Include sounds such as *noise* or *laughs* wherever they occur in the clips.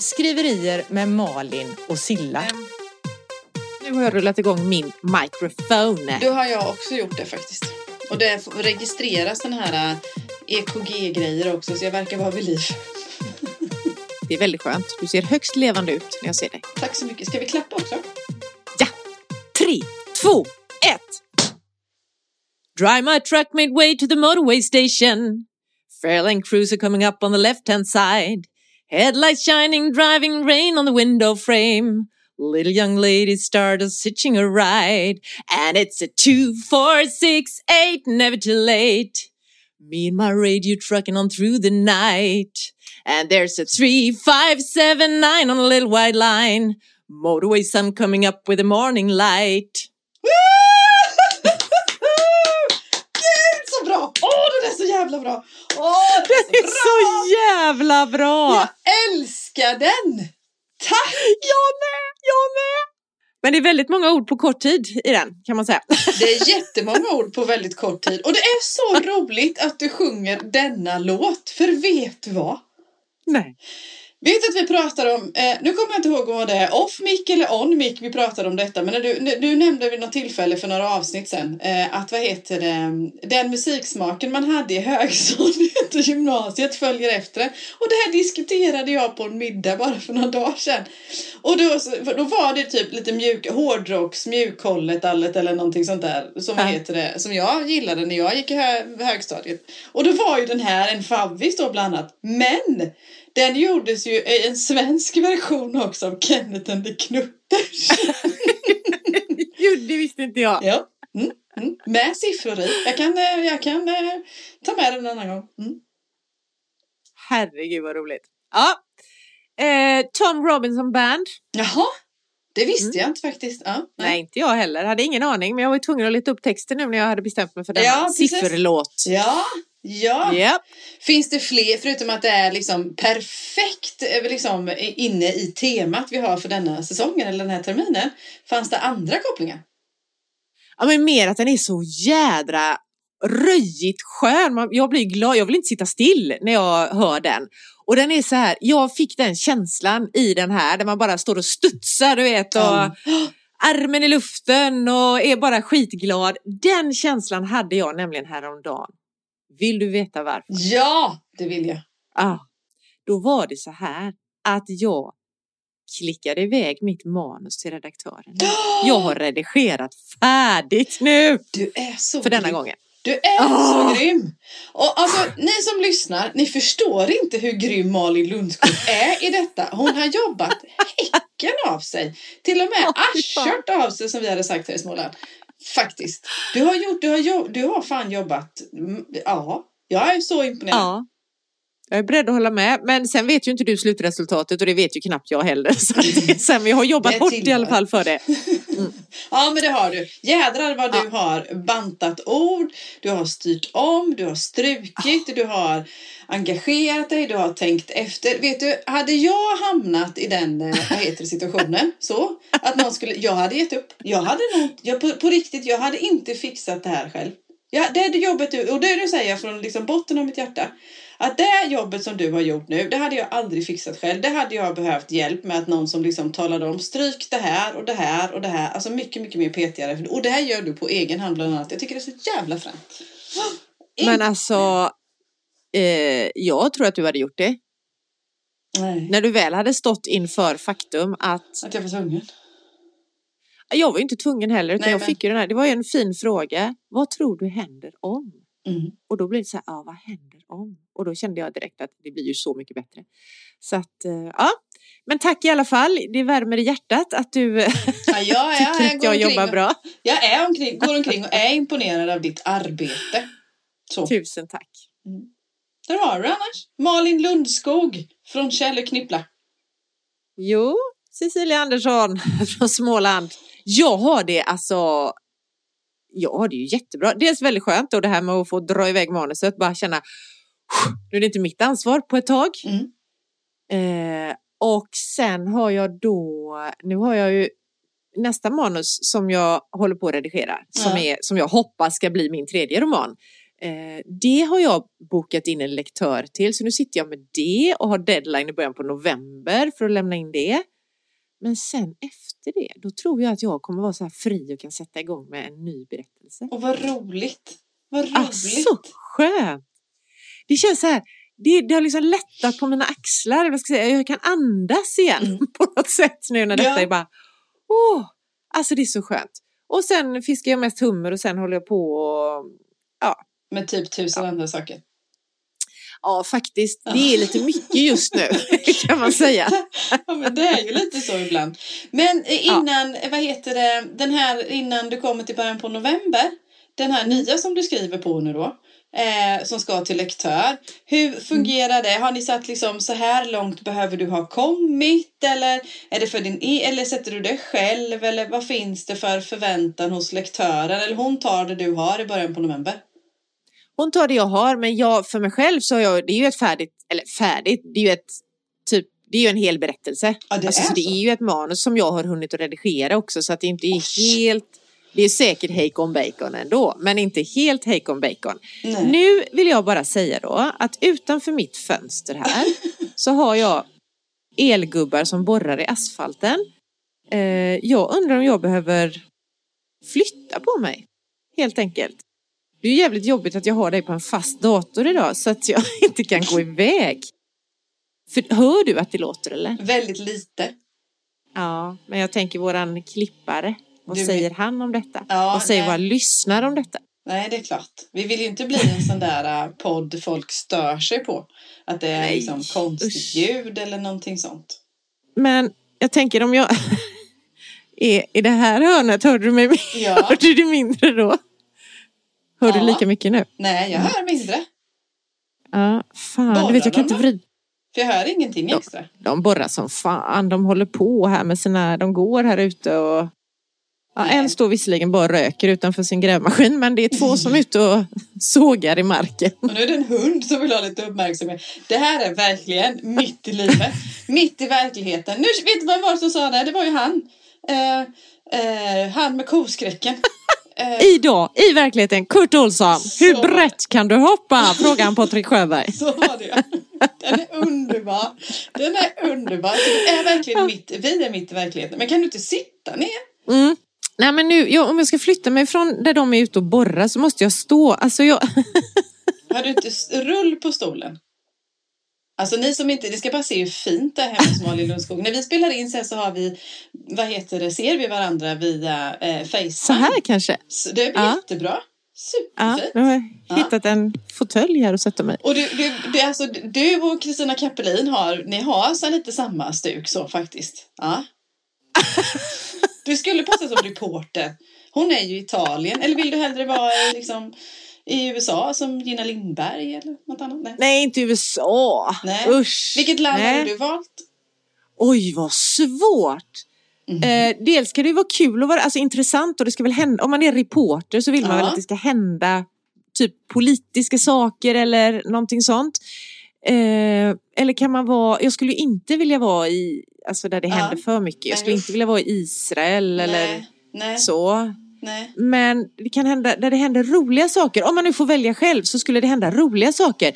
Skriverier med Malin och Silla. Nu har jag rullat igång min mikrofon. Då har jag också gjort det faktiskt. Och det registreras den här EKG-grejer också så jag verkar vara vid liv. *laughs* Det är väldigt skönt. Du ser högst levande ut när jag ser dig. Tack så mycket. Ska vi klappa också? Ja! Tre, två, ett! Drive my truck midway to the motorway station. Fairlane cruiser coming up on the left-hand side. Headlights shining, driving rain on the window frame. Little young lady started hitching a ride. And it's a two, four, six, eight, never too late. Me and my radio trucking on through the night. And there's a three, five, seven, nine on a little white line. Motorway sun coming up with the morning light. Gud jävla bra! Åh, den är Det så är så jävla bra! Jag älskar den! Tack! Jag med, jag med! Men det är väldigt många ord på kort tid i den kan man säga. Det är jättemånga ord på väldigt kort tid. Och det är så roligt att du sjunger denna låt. För vet du vad? Nej. Vet att vi pratar om, eh, nu kommer jag inte ihåg vad det är, off mic eller on mic vi pratar om detta, men du, du nämnde vid något tillfälle för några avsnitt sen eh, att vad heter det, den musiksmaken man hade i högstadiet *laughs* och gymnasiet följer efter. Och det här diskuterade jag på en middag bara för några dagar sedan. Och då, då var det typ lite mjuk, hårdrocks, mjukhållet allet eller någonting sånt där som, Ja. heter det, som jag gillade när jag gick i hö, högstadiet. Och då var ju den här en favvis då bland annat. Men den gjordes ju i en svensk version också av Kenneth and the Knutters. *laughs* Jo, det visste inte jag. ja. Mm, mm. Med siffror i. Jag kan, eh, jag kan eh, ta med den en annan gång. Mm. Herregud vad roligt. Ja. Eh, Tom Robinson Band. Jaha, det visste jag inte faktiskt. Ja, Nej. inte jag heller. Hade ingen aning. Men jag var tvungen att leta upp texten nu när jag hade bestämt mig för denna Ja, sifferlåt. Ja, ja. Japp. Finns det fler, förutom att det är liksom perfekt eh, liksom, inne i temat vi har för denna säsongen eller den här terminen. Fanns det andra kopplingar? Ja, men mer att den är så jädra röjigt skön. Jag blir glad. Jag vill inte sitta still när jag hör den. Och den är så här, jag fick den känslan i den här där man bara står och studsar, du vet. Och Ja. armen i luften och är bara skitglad. Den känslan hade jag nämligen häromdagen. Vill du veta varför? Ja, det vill jag. Ah, då var det så här att jag klickade iväg mitt manus till redaktören. *gasps* Jag har redigerat färdigt nu Du är så för denna grym. gången. Du är Ah! så grym! Och alltså, ni som lyssnar, ni förstår inte hur grym Malin Lundskog är i detta. Hon har jobbat häcken av sig. Till och med *laughs* fan. arsört av sig som vi hade sagt här i Småland. Faktiskt. Du har gjort, du har, du har fan jobbat. Mm, ja, jag är så imponerad. Ja. Jag är beredd att hålla med, men sen vet ju inte du slutresultatet och det vet ju knappt jag heller. *laughs* Så sen, vi har jobbat hårt i alla fall för det. *laughs* Ja, men det har du. Jädrar vad Ja. du har bantat ord, du har styrt om, du har strukit, du har engagerat dig, du har tänkt efter. Vet du, hade jag hamnat i den eh, vad heter situationen *laughs* så att någon skulle, jag hade gett upp. Jag hade nog, jag, på, på riktigt, jag hade inte fixat det här själv. Ja, det är det jobbet du, och det är det säger jag från liksom botten av mitt hjärta. Att det jobbet som du har gjort nu, det hade jag aldrig fixat själv. Det hade jag behövt hjälp med att någon som liksom talade om stryk det här och det här och det här. Alltså mycket, mycket mer petigare. Och det här gör du på egen hand bland annat. Jag tycker det är så jävla fränt. *gasps* Men alltså, eh, jag tror att du hade gjort det. Nej. När du väl hade stått inför faktum att Att jag var tvungen. jag var inte tvungen heller, utan Nej, jag men- fick ju den här, det var ju en fin fråga. Vad tror du händer om? Mm. Och då blir det så här, ja vad händer om? Och då kände jag direkt att det blir ju så mycket bättre. Så att, eh, ja. Men tack i alla fall, det värmer i hjärtat att du Ja, jag, *laughs* är, tycker jag, att jag jobbar och- bra. Jag är omkring, går omkring och är imponerad av ditt arbete. Så. Tusen tack. Där har du annars. Malin Lundskog från Kjell och Knippla. Jo, Cecilia Andersson *laughs* från Småland. Jag har det alltså, jag har det ju jättebra. Dels väldigt skönt och det här med att få dra iväg manuset, bara känna nu är det inte mitt ansvar på ett tag. Mm. Eh, och sen har jag då, nu har jag ju nästa manus som jag håller på att redigera, som, Ja. är, som jag hoppas ska bli min tredje roman. Eh, det har jag bokat in en lektör till så nu sitter jag med det och har deadline i början på november för att lämna in det. Men sen efter det, då tror jag att jag kommer vara så här fri och kan sätta igång med en ny berättelse. Och vad roligt. Vad roligt. Alltså, skönt! Det känns så här, det, det har liksom lättat på mina axlar. Jag, ska säga, jag kan andas igen Mm. *laughs* på något sätt nu när detta Ja. är bara, åh, alltså det är så skönt. Och sen fiskar jag mest hummer och sen håller jag på och, Med typ tusen andra saker. ja faktiskt, det *laughs* är lite mycket just nu *laughs* kan man säga. Ja, men det är ju lite så ibland. Men eh, innan, eh, vad heter det, den här innan du kommer till början på november. Den här nya som du skriver på nu då. Eh, som ska till lektör. Hur fungerar det? Har ni satt liksom så här långt behöver du ha kommit? Eller är det för din e- eller sätter du det själv? Eller vad finns det för förväntan hos lektören? Eller hon tar det du har i början på november? Hon tar det jag har men jag för mig själv så har jag, det är ju ett färdigt, eller färdigt, det är ju ett typ det är ju en hel berättelse. Ja, det alltså, är så det är ju ett manus som jag har hunnit att redigera också så att det inte är helt det är säkert hejkon bacon ändå, men inte helt hejkon bacon. Nej. Nu vill jag bara säga då att utanför mitt fönster här *laughs* så har jag elgubbar som borrar i asfalten. Eh, jag undrar om jag behöver flytta på mig, helt enkelt. Det är jävligt jobbigt att jag har dig på en fast dator idag så att jag *laughs* inte kan gå iväg. För, hör du att det låter eller? Väldigt lite. Ja, men jag tänker våran klippare. Vad Du- säger han om detta? Ja, Vad säger nej. våra lyssnare om detta? Nej, det är klart. Vi vill ju inte bli en sån där äh, podd folk stör sig på. Att det är Nej, liksom konstigt usch. ljud eller någonting sånt. Men jag tänker om jag *laughs* är i det här hörnet, hörde du mig? Ja. *laughs* Hörde du det mindre då? Hör Ja. du lika mycket nu? Nej, jag hör mindre. Ja, fan, Borrar du vet jag kan de inte vrida. För jag hör ingenting Ja. extra. De borrar som fan, de håller på här med sina, de går här ute och Ja, en står visserligen bara och röker utanför sin grävmaskin men det är två som är ute och sågar i marken. Och nu är det en hund som vill ha lite uppmärksamhet. Det här är verkligen mitt i livet. mitt i verkligheten. Nu vet du det var som sa det? Det var ju han. Eh, eh, han med koskräcken. Eh, Idag, i verkligheten, Kurt Olsson, hur Så. brett kan du hoppa? *laughs* Frågar han Patrik Sjöberg. Så var det. Den är underbar. Den är underbar. Det är verkligen mitt, vi är mitt i verkligheten. Men kan du inte sitta ner? Mm. Nej men nu, jag, om jag ska flytta mig från där de är ute och borrar så måste jag stå. Alltså jag, *laughs* Har du inte rull på stolen? Alltså ni som inte, det ska bara se hur fint det är hemma hos *laughs* Malin Lundskog. När vi spelar in sen så har vi, vad heter det, ser vi varandra via eh, Facetime. så här kanske. Så det blir Ja. jättebra. Ja, Superfint. nu har jag Ja. hittat en fåtölj här att sätta mig. Och du, du, är alltså, du och Kristina Kappelin har, ni har så lite samma stuk så faktiskt. Ja. *laughs* Du skulle passa som reporter. Hon är ju i Italien. Eller vill du hellre vara i, liksom, i USA som Gina Lindberg eller något annat? Nej. Nej, inte USA. Nej. Usch. Vilket land Nej. har du valt? Oj, vad svårt. Mhm. Eh, dels ska det ju vara kul och vara alltså, intressant och det ska väl hända, om man är reporter så vill man Ja. väl att det ska hända typ politiska saker eller någonting sånt. Eh, eller kan man vara, jag skulle ju inte vilja vara i, alltså där det Ja. händer för mycket. Jag Nej, skulle usch. inte vilja vara i Israel eller nej, nej, så. nej. Men det kan hända, där det händer roliga saker. Om man nu får välja själv så skulle det hända roliga saker.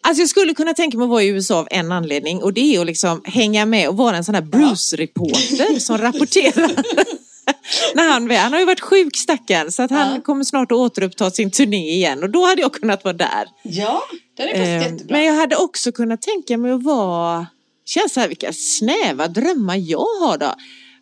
Alltså jag skulle kunna tänka mig att vara i USA av en anledning och det är att liksom hänga med och vara en sån här Bruce-reporter som rapporterar. *laughs* När han, han har ju varit sjuk stackaren så att han Ja. kommer snart att återuppta sin turné igen och då hade jag kunnat vara där. Ja, det är faktiskt Eh, jättebra. Men jag hade också kunnat tänka mig att vara, känns så här vilka snäva drömmar jag har då.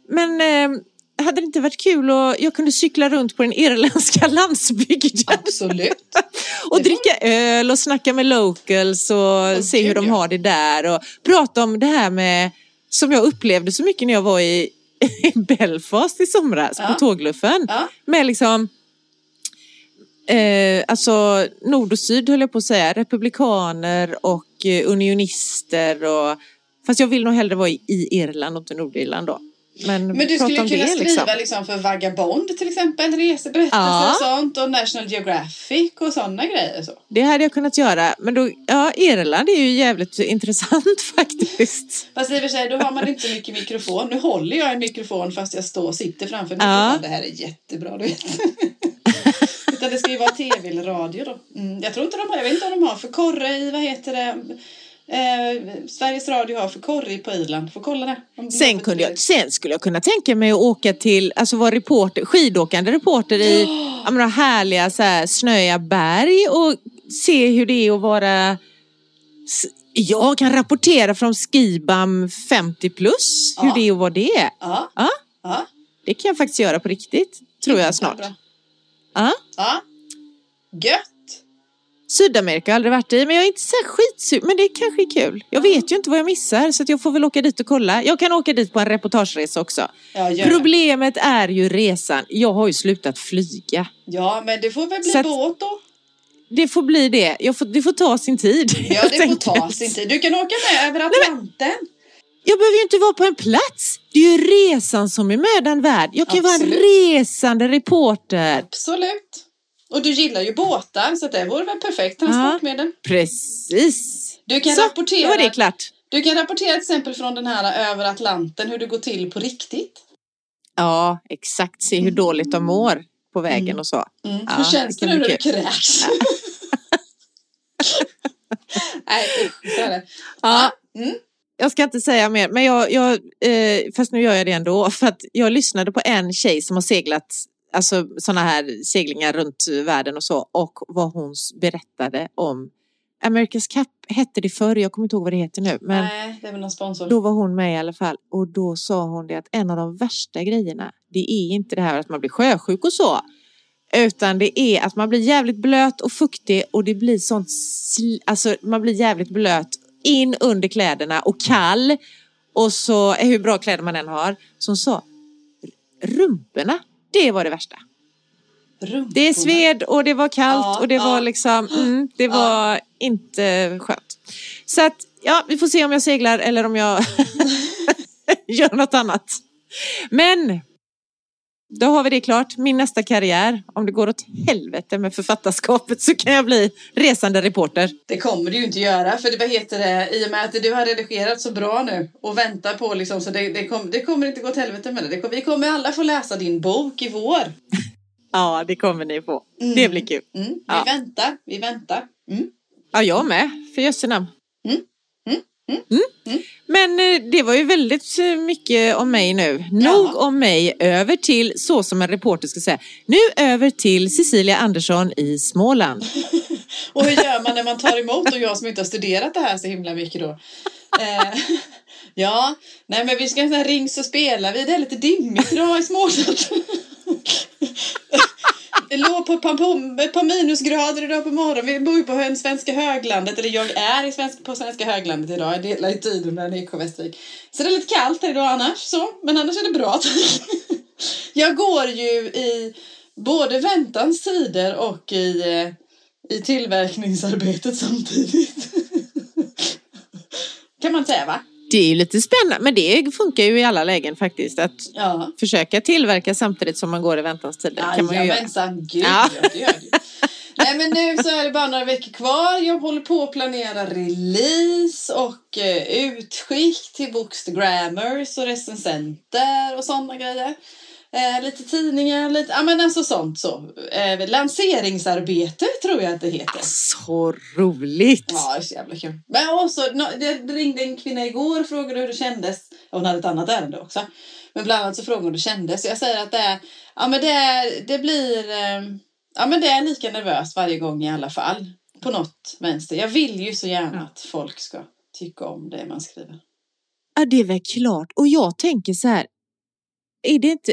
Men eh, hade det inte varit kul och jag kunde cykla runt på den irländska *laughs* landsbygden Absolut. *laughs* och dricka öl och snacka med locals och se gud, hur de har det där och prata om det här med som jag upplevde så mycket när jag var i, *laughs* i Belfast i somras Ja. på tågluffen. Ja. Med liksom eh, alltså nord och syd höll jag på att säga, republikaner och eh, unionister och fast jag vill nog hellre vara i, Irland och inte Nordirland då. Men, Men du skulle kunna det, skriva liksom. liksom. för Vagabond till exempel, reseberättelser Ja. och sånt och National Geographic och sådana grejer. Så. Det hade jag kunnat göra, men då, ja, Irland är ju jävligt intressant *laughs* faktiskt. Fast i och för sig, då har man inte så mycket mikrofon. Nu håller jag en mikrofon fast jag står sitter framför en Ja. Det här är jättebra, du vet. *laughs* Utan det ska ju vara tv eller radio då. Mm. Jag tror inte de har, jag vet inte om de har för korre i, vad heter det, eh, Sveriges Radio har för korre på Irland. Får kolla det. Sen, kunde jag, sen skulle jag kunna tänka mig att åka till, alltså vara reporter, skidåkande reporter i ja. menar, härliga så här, snöiga berg och se hur det är att vara jag kan rapportera från Skibam 50 plus, hur Ja. det är att vara det. Ja. Ja. Ja. Det kan jag faktiskt göra på riktigt, tror jag snart. Ja. Ja. Gött. Sydamerika har jag aldrig varit i, men jag är inte så skitsugen. Men det kanske är kul. Jag vet ju inte vad jag missar, så jag får väl åka dit och kolla. Jag kan åka dit på en reportageresa också. Ja. Problemet är ju resan. Jag har ju slutat flyga. ja, men det får väl bli Så båt då. Det får bli det. Jag får, det får ta sin tid. Ja, det får ta sin tid. Du kan åka med över Atlanten. Jag behöver ju inte vara på en plats. Det är ju resan som är mödan värd. Jag kan ju vara en resande reporter. Absolut. Och du gillar ju båtar, så det vore väl perfekt transportmedel. Precis. Du kan Så, rapportera- då var det klart. Du kan rapportera till exempel från den här över Atlanten hur det går till på riktigt. Ja, exakt. Se hur dåligt de mår på vägen Mm. och så. Mm. Ja, hur känns det nu när du kräks? *laughs* Nej så är det. Ja. Mm. Jag ska inte säga mer, men jag, jag eh, fast nu gör jag det ändå, för att jag lyssnade på en tjej som har seglat alltså sådana här seglingar runt världen och så. Och vad hon berättade om America's Cup hette det förr, jag kommer inte ihåg vad det heter nu, men Nej, det är väl någon sponsor. då var hon med i alla fall. Och då sa hon det att en av de värsta grejerna det är inte det här att man blir sjösjuk och så utan det är att man blir jävligt blöt och fuktig och det blir sånt alltså man blir jävligt blöt in under kläderna och kall. Och så hur bra kläder man än har som sa rumporna det var det värsta. Rumporna. Det sved och det var kallt Ja, och det ja. var liksom, mm, det Ja. var inte skönt. Så att, ja, vi får se om jag seglar eller om jag *laughs* gör något annat. Men, då har vi det klart. Min nästa karriär, om det går åt helvete med författarskapet så kan jag bli resande reporter. Det kommer du ju inte göra för det, vad heter det, i och med att du har redigerat så bra nu och väntar på liksom så det, det, kom, det kommer inte gå åt helvete med det. det kom, vi kommer alla få läsa din bok i vår. *laughs* Ja, det kommer ni få. Mm. Det blir kul. Mm, vi Ja. väntar, vi väntar. Mm. Ja, jag med, för jösse namn. Mm, mm. Men eh, det var ju väldigt eh, mycket om mig nu. Nog Ja. om mig, över till, så som en reporter ska säga, nu över till Cecilia Andersson i Småland. *laughs* Och hur gör man när man tar emot och jag som inte har studerat det här så himla mycket då? Eh, *laughs* ja, nej men vi ska här ring så spelar vi. Det är lite dimmigt idag i Småland. *laughs* Det låg på ett par, ett par minusgrader idag på morgonen. Vi bor ju på svenska höglandet, eller jag är i svensk, på svenska höglandet idag. Jag delar ju tiden med Eksjö Västervik. Så det är lite kallt här idag annars, så. men annars är det bra. Jag går ju i både väntans tider och i, eh, i tillverkningsarbetet samtidigt. Kan man säga va? Det är ju lite spännande, men det funkar ju i alla lägen faktiskt. Att Ja. försöka tillverka samtidigt som man går i väntans tider. kan man ju göra. Jajamensan, gud Ja. ja. det gör det. Nej men nu så är det bara några veckor kvar. Jag håller på att planera release och eh, utskick till bookstagrammers och recensenter och sådana grejer. Eh, lite tidningar, lite, ja men alltså sånt så. Eh, lanseringsarbete tror jag att det heter. Så roligt! Ja, det är så jävla kul. Men också, nå- det ringde en kvinna igår och frågade hur det kändes. Hon hade ett annat ärende också. Men bland annat så frågade hon hur det kändes. Jag säger att det är, ja men det, är, det blir, eh, ja men det är lika nervöst varje gång i alla fall. På något vänster. Jag vill ju så gärna att folk ska tycka om det man skriver. Ja, det är väl klart. Och jag tänker så här, är det inte...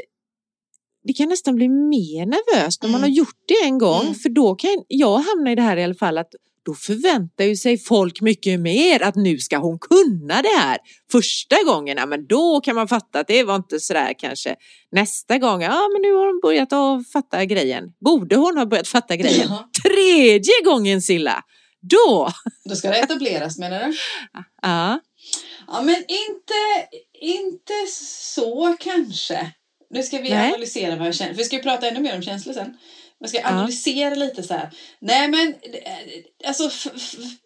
Det kan nästan bli mer nervöst när man Mm. har gjort det en gång. Mm. För då kan jag hamna i det här i alla fall att då förväntar ju sig folk mycket mer att nu ska hon kunna det här. Första gången, ja, men då kan man fatta att det var inte sådär kanske. Nästa gång, ja men nu har hon börjat att fatta grejen. Borde hon ha börjat fatta grejen? Ja. Tredje gången Silla, då! Då ska det etableras menar du? Ja. Ja men inte, inte så kanske. Nu ska vi Nej. analysera vad jag känner. Vi ska ju prata ännu mer om känslor sen. man ska analysera lite så här. Nej men eh, alltså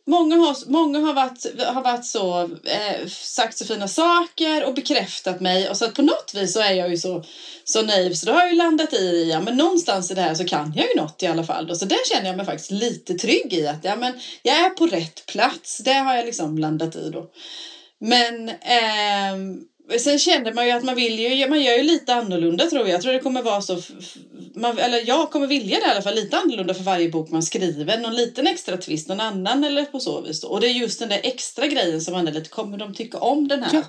många har, många har varit, har varit så, eh, sagt så fina saker och bekräftat mig och så att på något vis så är jag ju så, så naiv så då har jag ju landat i, ja men någonstans i det här så kan jag ju något i alla fall då. Så där känner jag mig faktiskt lite trygg i att ja men jag är på rätt plats. Det har jag liksom landat i då. Men ehm, sen känner man ju att man vill ju, man gör ju lite annorlunda tror jag. Jag tror det kommer vara så, man, eller jag kommer vilja det i alla fall, lite annorlunda för varje bok man skriver. Någon liten extra twist, någon annan eller på så vis då. Och det är just den där extra grejen som man är lite, kommer de tycka om den här, Ja.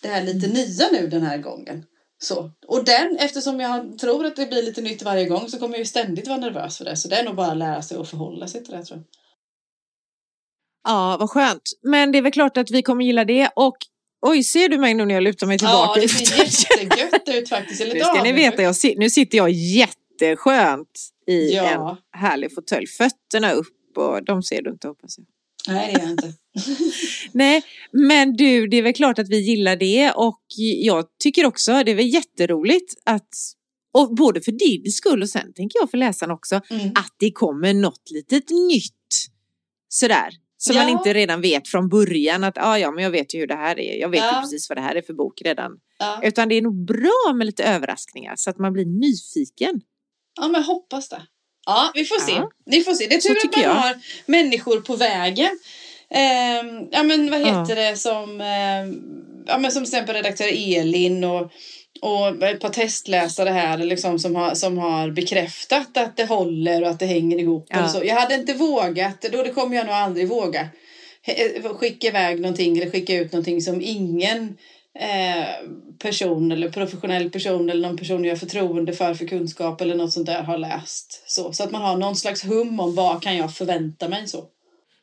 det här lite nya nu den här gången? Så. Och den, eftersom jag tror att det blir lite nytt varje gång så kommer jag ju ständigt vara nervös för det. Så det är nog bara att lära sig att förhålla sig till det tror jag. Ja, vad skönt. Men det är väl klart att vi kommer gilla det. Och oj, ser du mig nu när jag lutar mig tillbaka? Ja, det ser jättegött ut faktiskt. Är Nu ska ni veta, jag nu sitter jag jätteskönt i Ja. en härlig fåtölj. Fötterna upp och de ser du inte hoppas jag. Nej, det gör jag inte. *laughs* Nej, men du, det är väl klart att vi gillar det och jag tycker också det är väl jätteroligt att, och både för din skull och sen tänker jag för läsaren också, Mm. att det kommer något litet nytt. Sådär. Som man Ja. inte redan vet från början att ah, ja, men jag vet ju hur det här är. Jag vet ju Ja. precis vad det här är för bok redan. Ja. Utan det är nog bra med lite överraskningar så att man blir nyfiken. ja, men hoppas det. Ja, vi får se. Vi får se. Det är tur att man jag. har människor på vägen. Ehm, ja, men vad heter det som, ehm, ja, men som till exempel redaktör Elin och, och ett par testläsare här liksom, som, har, som har bekräftat att det håller och att det hänger ihop. Ja. Och så. Jag hade inte vågat, då det kommer jag nog aldrig våga, he- skicka iväg någonting eller skicka ut någonting som ingen eh, person eller professionell person eller någon person jag har förtroende för för kunskap eller något sånt där har läst. Så, så att man har någon slags hum om vad kan jag förvänta mig så.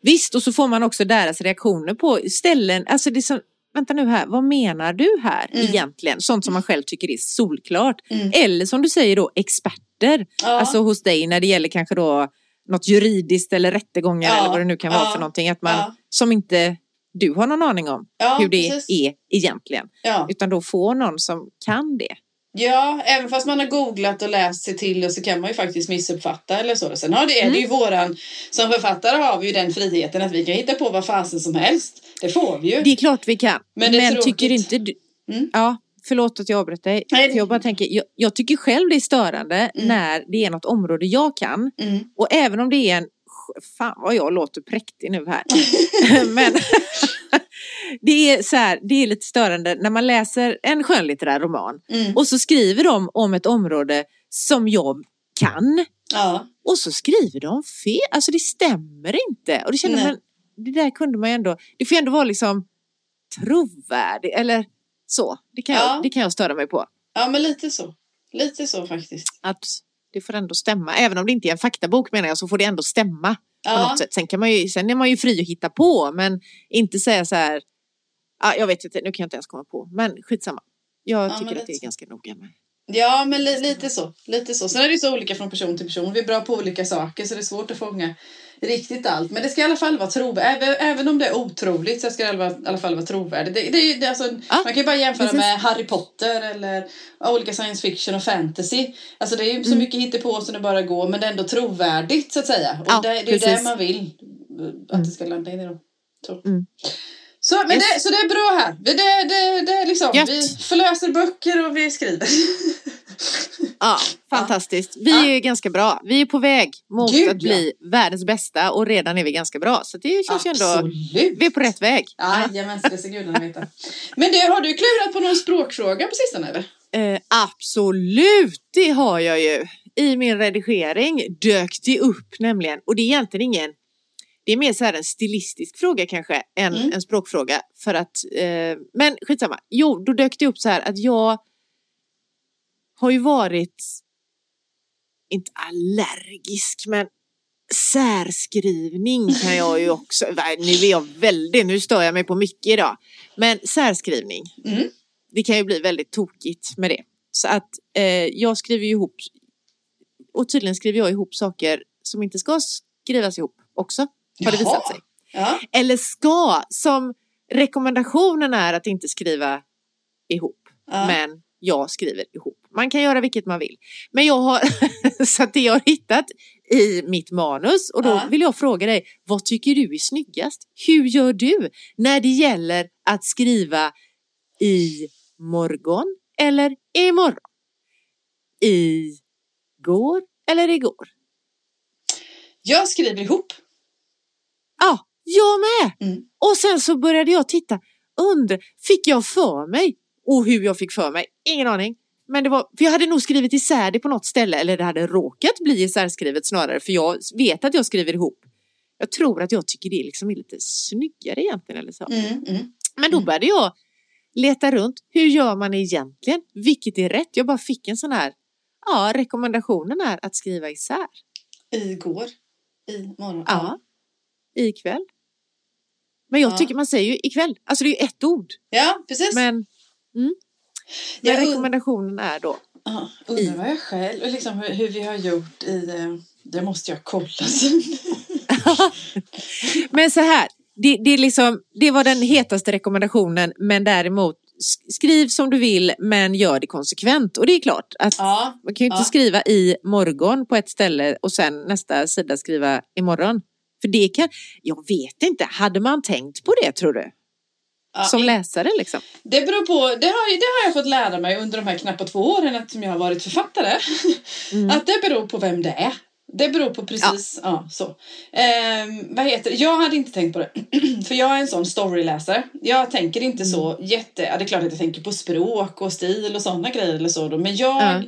Visst, och så får man också deras reaktioner på ställen. Alltså det som, vänta nu här, vad menar du här Mm. egentligen? Sånt som man själv tycker är solklart. Mm. Eller som du säger då, experter. Ja. Alltså hos dig när det gäller kanske då något juridiskt eller rättegångar Ja, eller vad det nu kan vara ja, för någonting. Att man. Som inte du har någon aning om hur det precis. är egentligen. Utan då får någon som kan det. Ja, även fast man har googlat och läst sig till och så kan man ju faktiskt missuppfatta eller så. Sen har det, är det Mm. ju våran, som författare har vi ju den friheten att vi kan hitta på vad fasen som helst. Det får vi ju. Det är klart vi kan. Men tråkigt. tycker inte du... Mm. Ja, förlåt att jag avbröt dig. Nej, det- jag bara tänker, jag, jag tycker själv det är störande Mm. när det är något område jag kan. Mm. Och även om det är en... Fan vad jag låter präktig nu här. *laughs* *laughs* Men *laughs* det är så här, det är lite störande när man läser en skönlitterär roman Mm. och så skriver de om ett område som jag kan Ja. och så skriver de fel. Alltså det stämmer inte. Och det känner Nej. man, det där kunde man ju ändå, det får ju ändå vara liksom trovärdigt eller så. Det kan, Ja. jag, det kan jag störa mig på. ja, men lite så. Lite så faktiskt. Att det får ändå stämma. Även om det inte är en faktabok menar jag så får det ändå stämma. På Ja. något sätt. Sen, kan man ju, sen är man ju fri att hitta på men inte säga så här. Ja, jag vet inte, nu kan jag inte ens komma på. Men skitsamma. Jag Ja, tycker att det är så. ganska noga med. Ja, men li- lite så. Lite så. Sen är det ju så olika från person till person. Vi är bra på olika saker så det är svårt att fånga riktigt allt. Men det ska i alla fall vara trovärdigt. Även, även om det är otroligt så ska det i alla fall- vara trovärdigt. Det, det, ju- det, alltså, Ja, man kan ju bara jämföra precis. med Harry Potter eller olika science fiction och fantasy. Alltså det är ju så Mm. mycket hittepå som det bara går men det är ändå trovärdigt så att säga. Och Ja, det, det är precis. det man vill att det ska landa in i då. Mm. Så, men Yes. det, så det är bra här. Det, det, det, det liksom, Gött. vi förlöser böcker och vi skriver. Ja, *laughs* fantastiskt. Vi Ja. är ganska bra. Vi är på väg mot Gud, att bli världens bästa och redan är vi ganska bra. Så det känns ju ändå, Absolut. vi är på rätt väg. Jajamän, det ska gudarna veta. Men du, har du klurat på någon språkfråga på sistone eller? Eh, absolut, det har jag ju. I min redigering dök det upp nämligen. Och det är egentligen ingen, det är mer så här en stilistisk fråga kanske än Mm. en språkfråga. För att, eh, men skitsamma. Jo, då dök det upp så här att jag har ju varit, inte allergisk, men särskrivning kan jag ju också, *laughs* nu är jag väldigt, nu stör jag mig på mycket idag. Men särskrivning, Mm. det kan ju bli väldigt tokigt med det. Så att eh, jag skriver ju ihop, och tydligen skriver jag ihop saker som inte ska skrivas ihop också, har det visat sig. Ja. Eller ska, som rekommendationen är att inte skriva ihop. ja. Men jag skriver ihop Man kan göra vilket man vill. Men jag har, *laughs* så det jag har hittat i mitt manus och då Ja. vill jag fråga dig, vad tycker du är snyggast? Hur gör du när det gäller att skriva i morgon eller imorgon? I går eller igår? Jag skriver ihop. Ja, jag med! Mm. Och sen så började jag titta, undra, fick jag för mig? Och hur jag fick för mig, ingen aning. Men det var, för jag hade nog skrivit isär det på något ställe, eller det hade råkat bli isärskrivet snarare, för jag vet att jag skriver ihop. Jag tror att jag tycker det liksom är lite snyggare egentligen eller så. Mm, mm. Men då Mm. började jag leta runt, hur gör man egentligen? Vilket är rätt? Jag bara fick en sån här, ja, rekommendationen är att skriva isär. Igår. I morgon. Ja. Ikväll. Men jag Ja. tycker man säger ju ikväll, alltså det är ju ett ord. Ja, precis. Men, mm. men rekommendationen är då. Ja, undrar vad jag själv, liksom hur, hur vi har gjort i... Det måste jag kolla sen. *laughs* Men så här, det, det, är liksom, det var den hetaste rekommendationen men däremot sk- skriv som du vill men gör det konsekvent. Och det är klart att Ja, man kan ju inte Ja. skriva i morgon på ett ställe och sen nästa sida skriva imorgon. För det kan, jag vet inte, hade man tänkt på det tror du? ja, Som läsare liksom? Det beror på, det har, det har jag fått lära mig under de här knappt två åren eftersom jag har varit författare. Mm. Att det beror på vem det är. Det beror på precis, ja, så. Ehm, vad heter? Jag hade inte tänkt på det. *clears throat* För jag är en sån storyläsare. Jag tänker inte så jätte, ja det är klart att jag tänker på språk och stil och sådana grejer eller så då. Men jag Ja.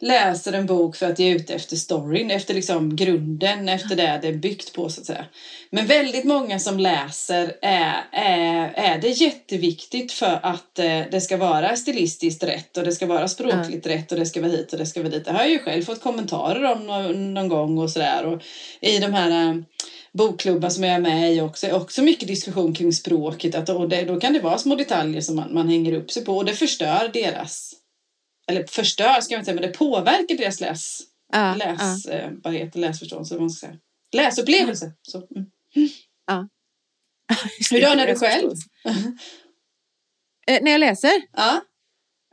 Läser en bok för att jag är ute efter storyn, efter liksom grunden, efter det det är byggt på så att säga. Men väldigt många som läser är, är, är det jätteviktigt för att eh, det ska vara stilistiskt rätt och det ska vara språkligt rätt och det ska vara hit och det ska vara dit. Det har jag ju själv fått kommentarer om någon, någon gång och sådär. Och i de här eh, bokklubbar som jag är med i också, också mycket diskussion kring språket. Att, och det, då kan det vara små detaljer som man, man hänger upp sig på och det förstör deras eller förstör ska jag inte säga, men det påverkar deras läs, Ja, läs, vad heter läsförståelse, vad man ska säga. Läsupplevelse. Så, mm. ja. Hur gör när du själv? Eh, när jag läser? Ja,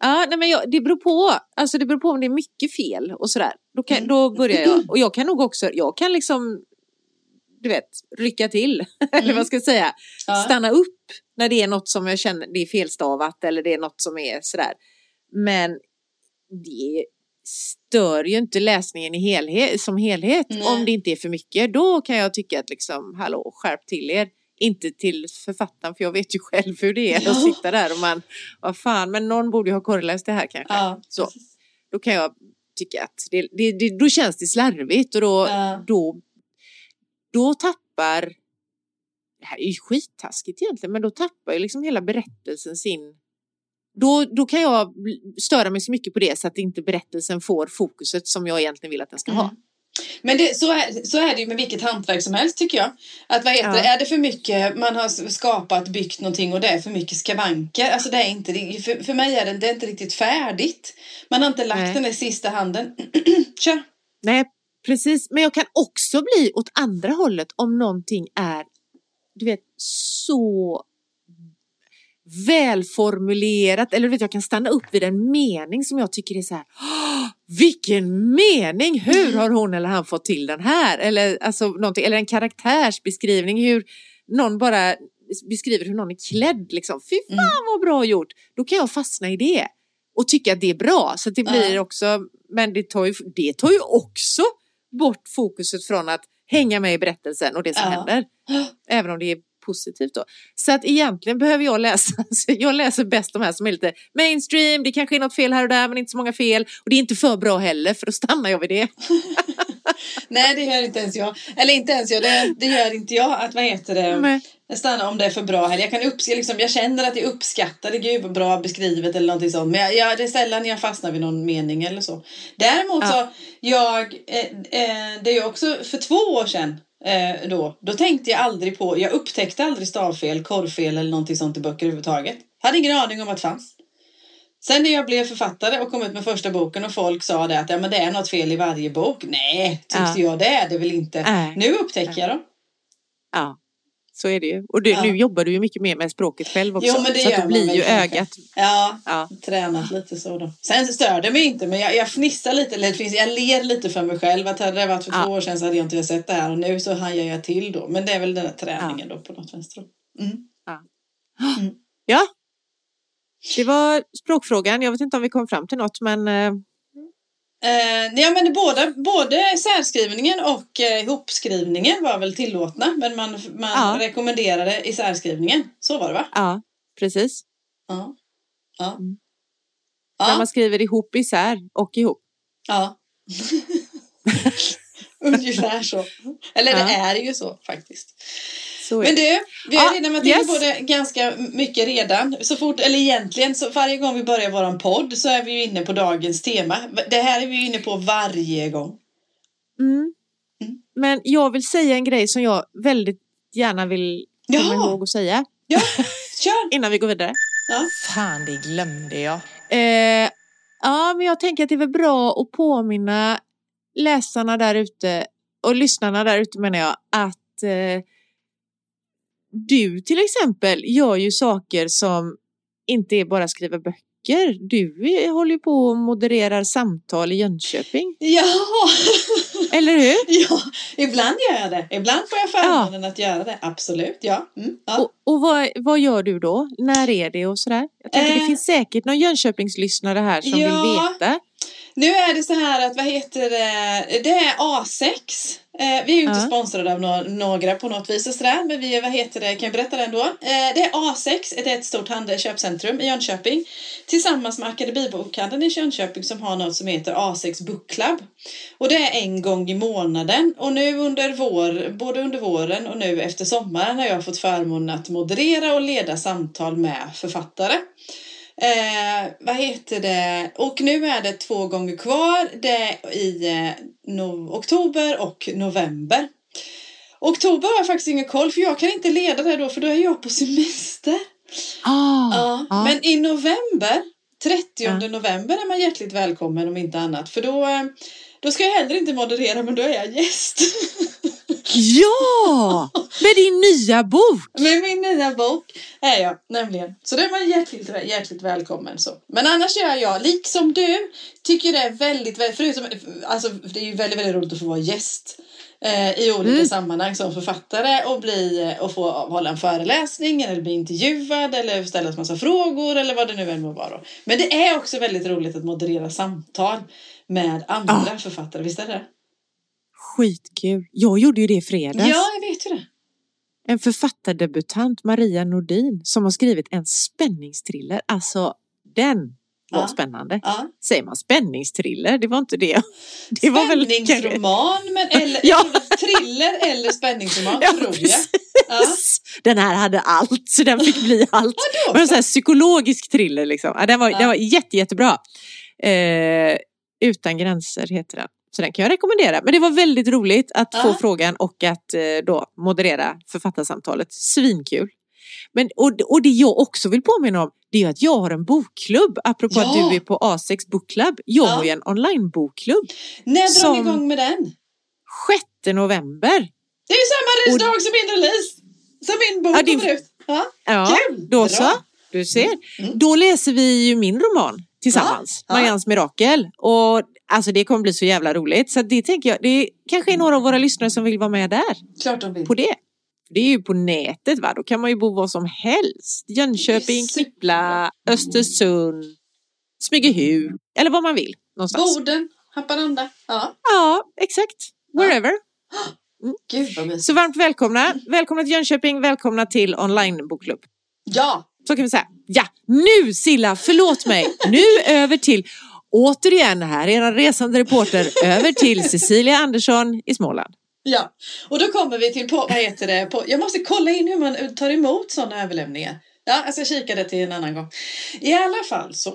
Ja, nej men jag, det beror på. Alltså det beror på om det är mycket fel och sådär. Då, kan, Mm. då börjar jag. *clears throat* Och jag kan nog också, jag kan liksom, du vet, rycka till. *laughs* eller Mm. vad ska jag säga. ja. Stanna upp när det är något som jag känner, det är felstavat eller det är något som är sådär. Men det stör ju inte läsningen i helhet, som helhet Nej. om det inte är för mycket. Då kan jag tycka att liksom, hallå, skärp till er. Inte till författaren, för jag vet ju själv hur det är Ja. att sitta där och man, vad fan, men någon borde ju ha korrläst det här kanske. ja. Så. Då kan jag tycka att det, det, det, då känns det slarvigt och då, Ja. då, då tappar, det här är ju skittaskigt egentligen, men då tappar ju liksom hela berättelsen sin då, då kan jag störa mig så mycket på det så att inte berättelsen får fokuset som jag egentligen vill att den ska ha. Mm. Men det, så, är, så är det ju med vilket hantverk som helst tycker jag. Att vad heter Ja. det, är det för mycket, man har skapat, byggt någonting och det är för mycket skavanker. Alltså det är inte, för, för mig är det, det är inte riktigt färdigt. Man har inte lagt Nej. den där sista handen. *clears throat* Kör! Nej, precis. Men jag kan också bli åt andra hållet om någonting är, du vet, så välformulerat. Eller vet, jag kan stanna upp vid en mening som jag tycker är så här. "Åh, Vilken mening! Hur har hon eller han fått till den här? Eller, alltså, någonting, eller en karaktärsbeskrivning. Hur någon bara beskriver hur någon är klädd. Liksom. Fy fan Mm. vad bra gjort! Då kan jag fastna i det. Och tycka att det är bra. Så det blir Ja. också, men det tar, ju, det tar ju också bort fokuset från att hänga med i berättelsen och det som Ja. händer. *gasps* Även om det är positivt då. Så att egentligen behöver jag läsa, *laughs* så jag läser bäst de här som är lite mainstream, det kanske är något fel här och där men inte så många fel. Och det är inte för bra heller för då stannar jag vid det. *laughs* Nej, det gör inte ens jag. Eller inte ens jag, det, det gör inte jag. Att vad heter det? Jag stannar om det är för bra heller. Jag, kan upps liksom, jag känner att jag uppskattar det. Gud vad bra beskrivet eller någonting sånt. Men jag, jag, det är sällan jag fastnar vid någon mening eller så. Däremot Ja. så, jag, eh, eh, det är ju också för två år sedan eh, då, då tänkte jag aldrig på, jag upptäckte aldrig stavfel, korrfel eller någonting sånt i böcker överhuvudtaget. Hade ingen aning om att det fanns. Sen när jag blev författare och kom ut med första boken och folk sa det att ja, men det är något fel i varje bok. Nej, tyckte Ja. jag det är det väl inte. Nej. Nu upptäcker jag dem. ja. Så är det ju. Och du, Ja. nu jobbar du ju mycket mer med språket själv också. Jo, men det så att gör då blir ju ögat... Ja, Ja. tränat lite så då. Sen stör det mig inte, men jag, jag fnissar lite, eller det finns, jag ler lite för mig själv. Att hade det varit för Ja. två år sedan så hade jag inte sett det här och nu så hajar jag till då. Men det är väl den här träningen då på något vänster. Mm. Ja. Det var språkfrågan. Jag vet inte om vi kom fram till något, men... eh, ja, men det, båda, både särskrivningen och eh, ihopskrivningen var väl tillåtna, men man, man Ja. rekommenderade i särskrivningen. Så var det va? Ja, precis. Ja. Ja. Mm. När Ja. man skriver ihop isär och ihop. ja. *laughs* Ungefär så. Eller det Ja. är ju så faktiskt. Men du, vi har Ja, redan varit inne yes. på det ganska mycket redan. Så fort, eller egentligen, så varje gång vi börjar våran podd så är vi ju inne på dagens tema. Det här är vi ju inne på varje gång. Mm. Mm. Men jag vill säga en grej som jag väldigt gärna vill komma Ja. ihåg att säga Ja, *laughs* kör! innan vi går vidare. Ja. Fan, det glömde jag. Eh, ja, men jag tänker att det är väl bra att påminna läsarna där ute och lyssnarna där ute menar jag att eh, du till exempel gör ju saker som inte är bara skriva böcker. Du håller ju på och modererar samtal i Jönköping. Ja! Eller hur? *laughs* ja, ibland gör jag det. Ibland får jag förmånen att göra det. Absolut, ja. Mm, ja. Och, och vad, vad gör du då? När är det och sådär? Jag tänker det Eh. finns säkert någon Jönköpingslyssnare här som Ja. vill veta. Nu är det så här att, vad heter det, det är A6. Eh, vi är ju inte Ja. sponsrade av no- några på något vis och sådär, men vi är, vad heter det, kan jag berätta det ändå? Eh, det är A6, det är ett stort handel, köpcentrum i Jönköping. Tillsammans med Akademibokhandeln i Jönköping som har något som heter A6 Book Club. Och det är en gång i månaden. Och nu under vår, både under våren och nu efter sommaren har jag fått förmånen att moderera och leda samtal med författare. Eh, vad heter det? Och nu är det två gånger kvar. Det är i eh, no oktober och november. Oktober har jag faktiskt ingen koll för jag kan inte leda det då för då är jag på semester. Ah, Ja, ja. Men i november, 30 Ja. november är man hjärtligt välkommen om inte annat. För då, eh, då ska jag heller inte moderera men då är jag gäst. *laughs* Ja! *laughs* Med din nya bok! Med min nya bok är jag nämligen. Så är man hjärtligt, hjärtligt välkommen. Så. Men annars gör jag, liksom du, tycker det är väldigt, väldigt förutom, alltså det är ju väldigt, väldigt roligt att få vara gäst. Eh, I olika Mm. sammanhang som författare och, bli, och få hålla en föreläsning eller bli intervjuad eller ställa en massa frågor eller vad det nu än må vara. Men det är också väldigt roligt att moderera samtal med andra författare, visst är det? Skitkul. Jag gjorde ju det i fredags. Ja, jag vet ju det. En författardebutant, Maria Nordin, som har skrivit en spänningsthriller. Alltså, den var Ja. spännande. Ja. Säger man spänningsthriller? Det var inte det. *laughs* Det var väl Spänningsroman, men *laughs* eller, Ja. thriller eller spänningsroman Ja, tror jag. Ja. Den här hade allt, så den fick bli *laughs* allt. Vadå? Det var en psykologisk thriller liksom. Ja, den, var, Ja. den var jätte, jättebra. Eh, Utan gränser heter den. Så den kan jag rekommendera. Men det var väldigt roligt att få Ja. frågan och att eh, då moderera författarsamtalet. Svinkul. Men, och, och det jag också vill påminna om det är att jag har en bokklubb. Apropå Ja. att du är på A6 Book Club. Jag Ja. har ju en onlinebokklubb. När drar vi igång med den? 6 november. Det är ju samma Och- dag som min release. Som min bok Ja, det- kommer ut. Ja. Ja, Kul! då så. Du ser. Mm. Då läser vi ju min roman tillsammans. Ja. Marians mirakel. Och alltså det kommer bli så jävla roligt. Så det tänker jag, det kanske är några av våra lyssnare som vill vara med där. Klart de vill. På det. Det är ju på nätet va, då kan man ju bo var som helst. Jönköping, Det är Klippla, Östersund, Smygehuk eller vad man vill någonstans. Boden, Haparanda. Ja, Ja, exakt. Wherever. *gasps* gud vad mysigt. Så varmt välkomna. Välkomna till Jönköping, välkomna till onlinebokklubb. Ja, Så kan vi säga. Ja, nu Silla, förlåt mig. Nu över till, återigen här, er resande reporter, *laughs* över till Cecilia Andersson i Småland. ja. Och då kommer vi till, på, vad heter det, på, jag måste kolla in hur man tar emot sådana överlämningar. Ja, jag ska kika det till en annan gång. I alla fall så,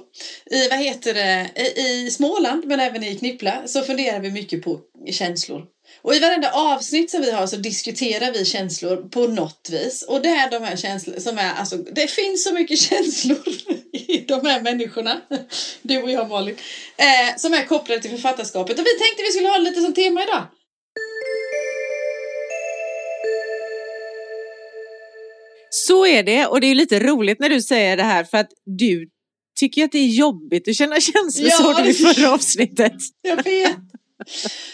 i, vad heter det, i, i Småland men även i Knippla så funderar vi mycket på känslor. Och i varenda avsnitt som vi har så diskuterar vi känslor på något vis. Och det är de här känslorna som är, alltså det finns så mycket *laughs* känslor i de här människorna, du och jag Malin, eh, som är kopplade till författarskapet. Och vi tänkte vi skulle ha lite som tema idag. Så är det och det är lite roligt när du säger det här för att du tycker att det är jobbigt att känna känslor, Ja, sa du i förra avsnittet. Jag vet.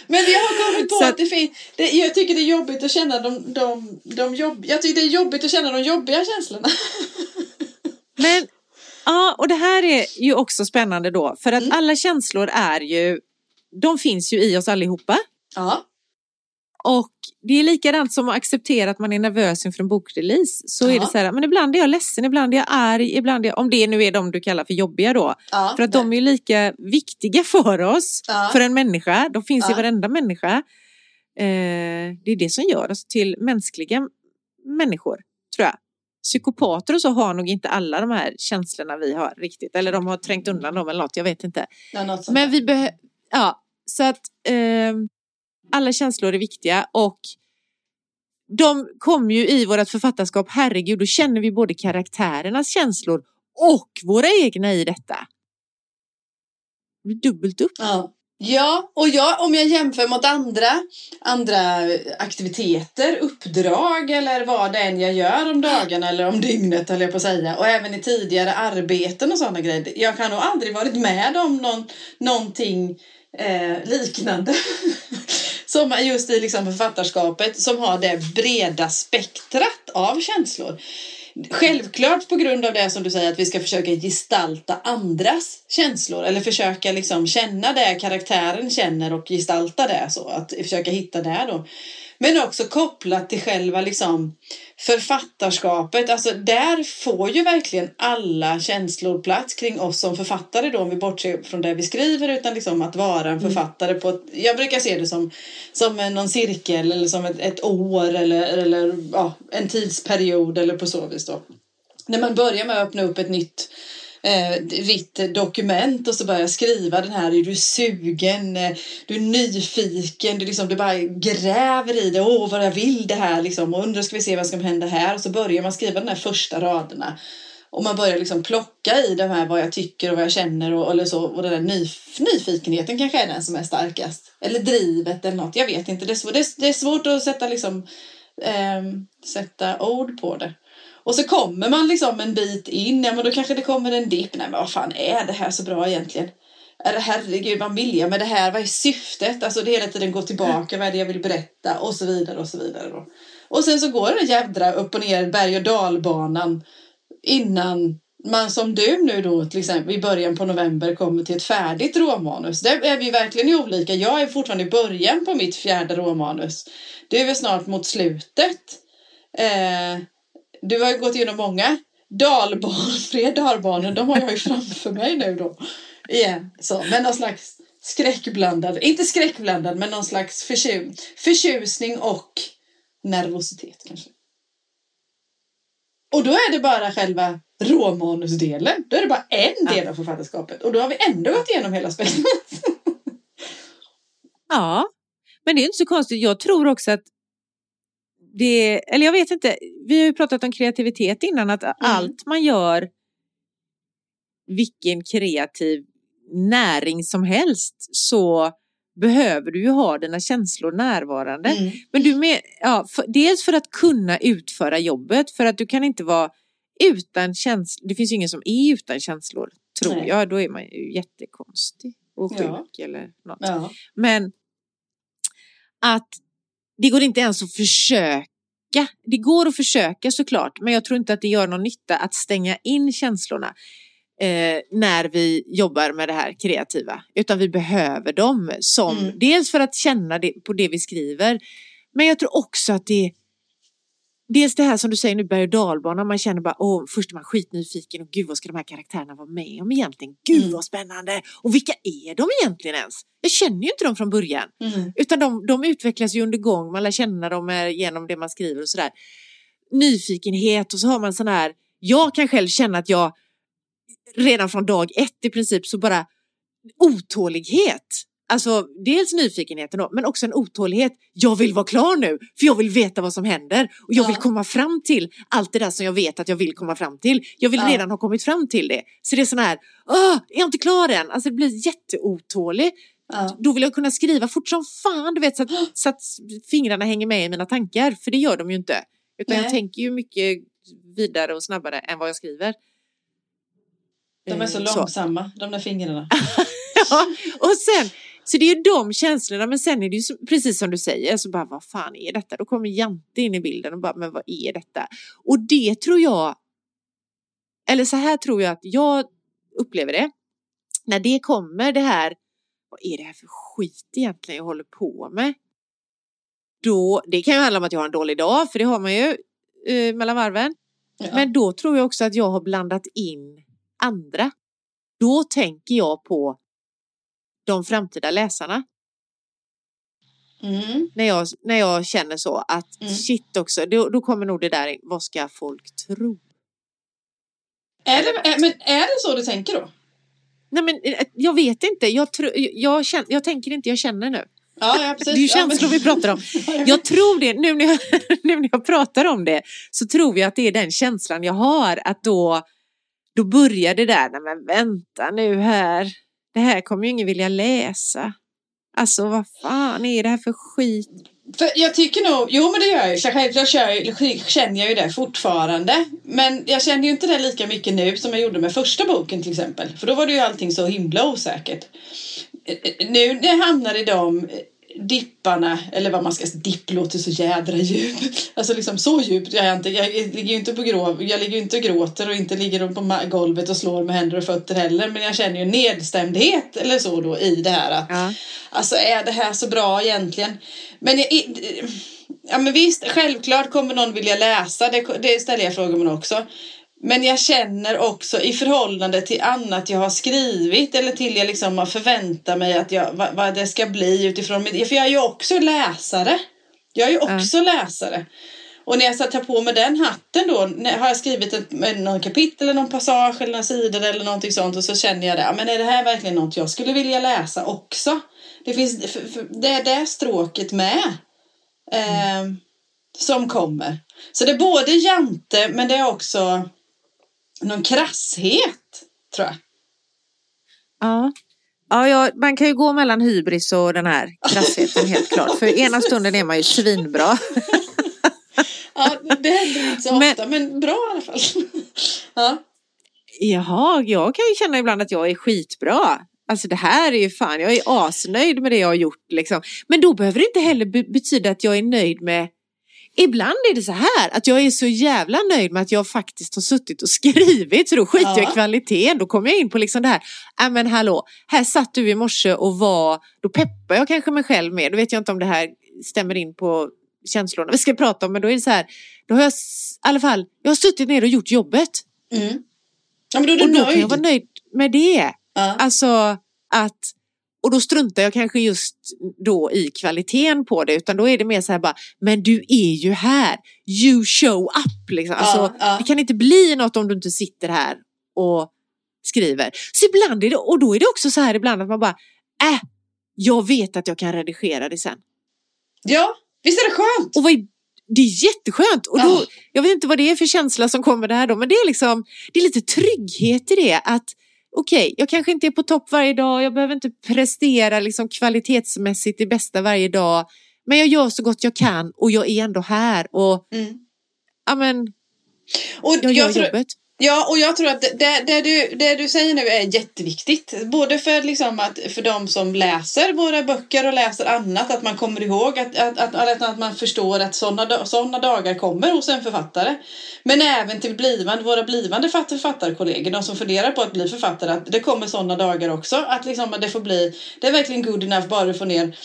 Men jag har kommit på Så att, det finns, det, jag tycker det är jobbigt att känna de, de, de jobb, jag tycker det är jobbigt att känna de jobbiga känslorna. *laughs* Men ja, och det här är ju också spännande då för att Mm. alla känslor är ju, de finns ju i oss allihopa. Ja. Och det är likadant som att acceptera att man är nervös inför en bokrelease. Så är Ja. det så här, men ibland är jag ledsen, ibland är jag arg, ibland är jag, om det nu är de du kallar för jobbiga då. ja. För att de är lika viktiga *laughs* för oss, Ja. för en människa. De finns i varenda människa. Eh, det är det som gör oss till mänskliga människor, tror jag. Psykopater och så har nog inte alla de här känslorna vi har riktigt. Eller de har trängt undan dem eller något, jag vet inte. Men vi behöver, ja, så att eh, alla känslor är viktiga och de kommer ju i vårt författarskap, herregud, då känner vi både karaktärernas känslor och våra egna i detta. Dubbelt upp. Ja. Ja, och jag, om jag jämför mot andra, andra aktiviteter, uppdrag eller vad det än jag gör om dagarna eller om dygnet höll jag på att säga. Och även i tidigare arbeten och sådana grejer. Jag kan nog aldrig varit med om någon, någonting eh, liknande. *laughs* som just i liksom författarskapet som har det breda spektrat av känslor. Självklart på grund av det som du säger att vi ska försöka gestalta andras känslor eller försöka liksom känna det karaktären känner och gestalta det så att försöka hitta det då. Men också kopplat till själva liksom författarskapet. Alltså där får ju verkligen alla känslor plats kring oss som författare då om vi bortser från det vi skriver utan liksom att vara en författare på ett, jag brukar se det som, som någon cirkel eller som ett, ett år eller, eller ja, en tidsperiod eller på så vis då. När man börjar med att öppna upp ett nytt eh, vitt dokument och så börjar skriva den här, är du sugen, eh, du är nyfiken, du, liksom, du bara gräver i det, åh vad jag vill det här liksom, och undrar ska vi se vad som händer här och så börjar man skriva de här första raderna. Och man börjar liksom plocka i det här vad jag tycker och vad jag känner och, eller så, och den där nyf nyfikenheten kanske är den som är starkast. Eller drivet eller något, jag vet inte. Det är, svårt, det är, det är svårt att sätta, liksom, eh, sätta ord på det. Och så kommer man liksom en bit in, ja men då kanske det kommer en dipp. Nej men vad fan är det här så bra egentligen? Herregud vad vill jag med det här? Vad är syftet? Alltså det hela tiden går tillbaka, vad är det jag vill berätta? Och så vidare och så vidare då. Och sen så går den jädra upp och ner berg och dalbanan innan man som du nu då till exempel i början på november kommer till ett färdigt råmanus. Där är vi verkligen olika. Jag är fortfarande i början på mitt fjärde råmanus. Du är väl snart mot slutet. Eh, du har ju gått igenom många dalbanor, *laughs* fler dalbanor, de har jag ju framför mig nu då. Igen, så, men någon slags skräckblandad, inte skräckblandad, men någon slags förtjus, förtjusning och nervositet kanske. Och då är det bara själva råmanusdelen. Då är det bara en del av författarskapet. Och då har vi ändå gått igenom hela spektrat. *laughs* Ja, men det är inte så konstigt. Jag tror också att det, eller jag vet inte, vi har ju pratat om kreativitet innan, att allt man gör, vilken kreativ näring som helst, så behöver du ju ha dina känslor närvarande. Mm. Men du med, ja, för, dels för att kunna utföra jobbet, för att du kan inte vara utan känslor. Det finns ju ingen som är utan känslor, tror Nej. jag. Då är man ju jättekonstig och sjuk Ja. eller något. Ja. Men att det går inte ens att försöka. Det går att försöka såklart, men jag tror inte att det gör någon nytta att stänga in känslorna eh, när vi jobbar med det här kreativa. Utan vi behöver dem som, Mm. dels för att känna det, på det vi skriver, men jag tror också att det Dels det här som du säger nu, berg och dalbana, man känner bara, åh, först är man skitnyfiken och gud vad ska de här karaktärerna vara med om egentligen? Gud Mm. vad spännande! Och vilka är de egentligen ens? Jag känner ju inte dem från början. Mm. Utan de, de utvecklas ju under gång, man lär känna dem eh, genom det man skriver och sådär. Nyfikenhet och så har man sån här, jag kan själv känna att jag redan från dag ett i princip så bara otålighet. Alltså dels nyfikenheten då, men också en otålighet. Jag vill vara klar nu, för jag vill veta vad som händer. Och jag Ja. vill komma fram till allt det där som jag vet att jag vill komma fram till. Jag vill Ja. redan ha kommit fram till det. Så det är sån här, åh, är jag inte klar än? Alltså det blir jätteotålig Ja. då vill jag kunna skriva fort som fan, du vet, så att, så att fingrarna hänger med i mina tankar. För det gör de ju inte. Utan Nej. jag tänker ju mycket vidare och snabbare än vad jag skriver. De är så Eh, långsamma, de där fingrarna. *laughs* *laughs* ja, och sen, så det är ju de känslorna, men sen är det ju så, precis som du säger, så bara vad fan är detta? Då kommer Jante in i bilden och bara, men vad är detta? Och det tror jag, eller så här tror jag att jag upplever det, när det kommer det här, vad är det här för skit egentligen jag håller på med? Då, det kan ju handla om att jag har en dålig dag, för det har man ju eh, mellan varven. Ja. Men då tror jag också att jag har blandat in andra. Då tänker jag på de framtida läsarna. Mm. När jag, när jag känner så att Mm. shit också, då, då kommer nog det där in, vad ska folk tro? Är, det, är, men är det så du tänker då? Nej men eh, jag vet inte, jag, tro, jag, känner, jag tänker inte, jag känner nu. Ja, ja precis. Det är ju känslor vi pratar om. *laughs* Jag tror det, nu när jag, *laughs* nu när jag pratar om det så tror jag att det är den känslan jag har att då, då börjar det där, nej men vänta nu här, det här kommer ju ingen vilja läsa. Alltså vad fan är det här för skit? För jag tycker nog, jo men det gör jag ju. Självklart känner jag ju det fortfarande. Men jag känner ju inte det lika mycket nu som jag gjorde med första boken till exempel. För då var det ju allting så himla osäkert. Eh, eh, nu när jag hamnar i de dipparna, eller vad man ska säga, dipp låter så jädra djupt. Alltså liksom så djupt jag är inte. Jag ligger ju inte på grov, jag ligger inte och gråter och inte ligger på golvet och slår med händer och fötter heller. Men jag känner ju nedstämdhet eller så då i det här att Ja. Alltså är det här så bra egentligen? Men, jag, ja, men visst, självklart kommer någon vilja läsa. Det, det ställer jag frågor om också. Men jag känner också i förhållande till annat jag har skrivit eller till jag liksom har förväntat mig att jag, vad, vad det ska bli utifrån mitt... För jag är ju också läsare. Jag är ju också läsare. Och när jag tar på mig den hatten då, när, har jag skrivit ett, någon kapitel eller någon passage eller några sidor eller någonting sånt och så känner jag det, ja, men är det här verkligen något jag skulle vilja läsa också? Det finns, för, för, det är det stråket med. Eh, som kommer. Så det är både jante men det är också någon krasshet tror jag. Ja. Ja, ja, man kan ju gå mellan hybris och den här krassheten helt klart. För ena stunden är man ju svinbra. *laughs* Ja, det händer inte så ofta men bra i alla fall. *laughs* ja. Jaha, jag kan ju känna ibland att jag är skitbra. Alltså det här är ju fan, jag är asnöjd med det jag har gjort liksom. Men då behöver det inte heller be- betyda att jag är nöjd med Ibland är det så här att jag är så jävla nöjd med att jag faktiskt har suttit och skrivit så då skiter jag Ja. i kvaliteten. Då kommer jag in på liksom det här, nej men hallå, här satt du i morse och var, då peppar jag kanske mig själv mer. Då vet jag inte om det här stämmer in på känslorna vi ska prata om men då är det så här, då har jag i alla fall, jag har suttit ner och gjort jobbet. Mm. ja men då är du Och då kan nöjd. jag vara nöjd med det. Ja. Alltså att, och då struntar jag kanske just då i kvaliteten på det utan då är det mer så här bara, men du är ju här, you show up liksom. Alltså, ja. Det kan inte bli något om du inte sitter här och skriver. Så ibland är det, och då är det också så här ibland att man bara, äh, jag vet att jag kan redigera det sen. ja, visst är det skönt? Och vad är, det är jätteskönt. Och då, Ja. Jag vet inte vad det är för känsla som kommer där då, men det är liksom, det är lite trygghet i det att okej, jag kanske inte är på topp varje dag, jag behöver inte prestera liksom kvalitetsmässigt det bästa varje dag, men jag gör så gott jag kan och jag är ändå här och Mm. men, Och jag gör tror, jobbet. Ja, och jag tror att det, det, du, det du säger nu är jätteviktigt. Både för, liksom att, för de som läser våra böcker och läser annat, att man kommer ihåg att, att, att, att, man förstår att sådana såna dagar kommer hos en författare. Men även till blivande, våra blivande författarkollegor, de som funderar på att bli författare, att det kommer sådana dagar också. Att liksom, att det får bli, det är verkligen good enough bara du får ner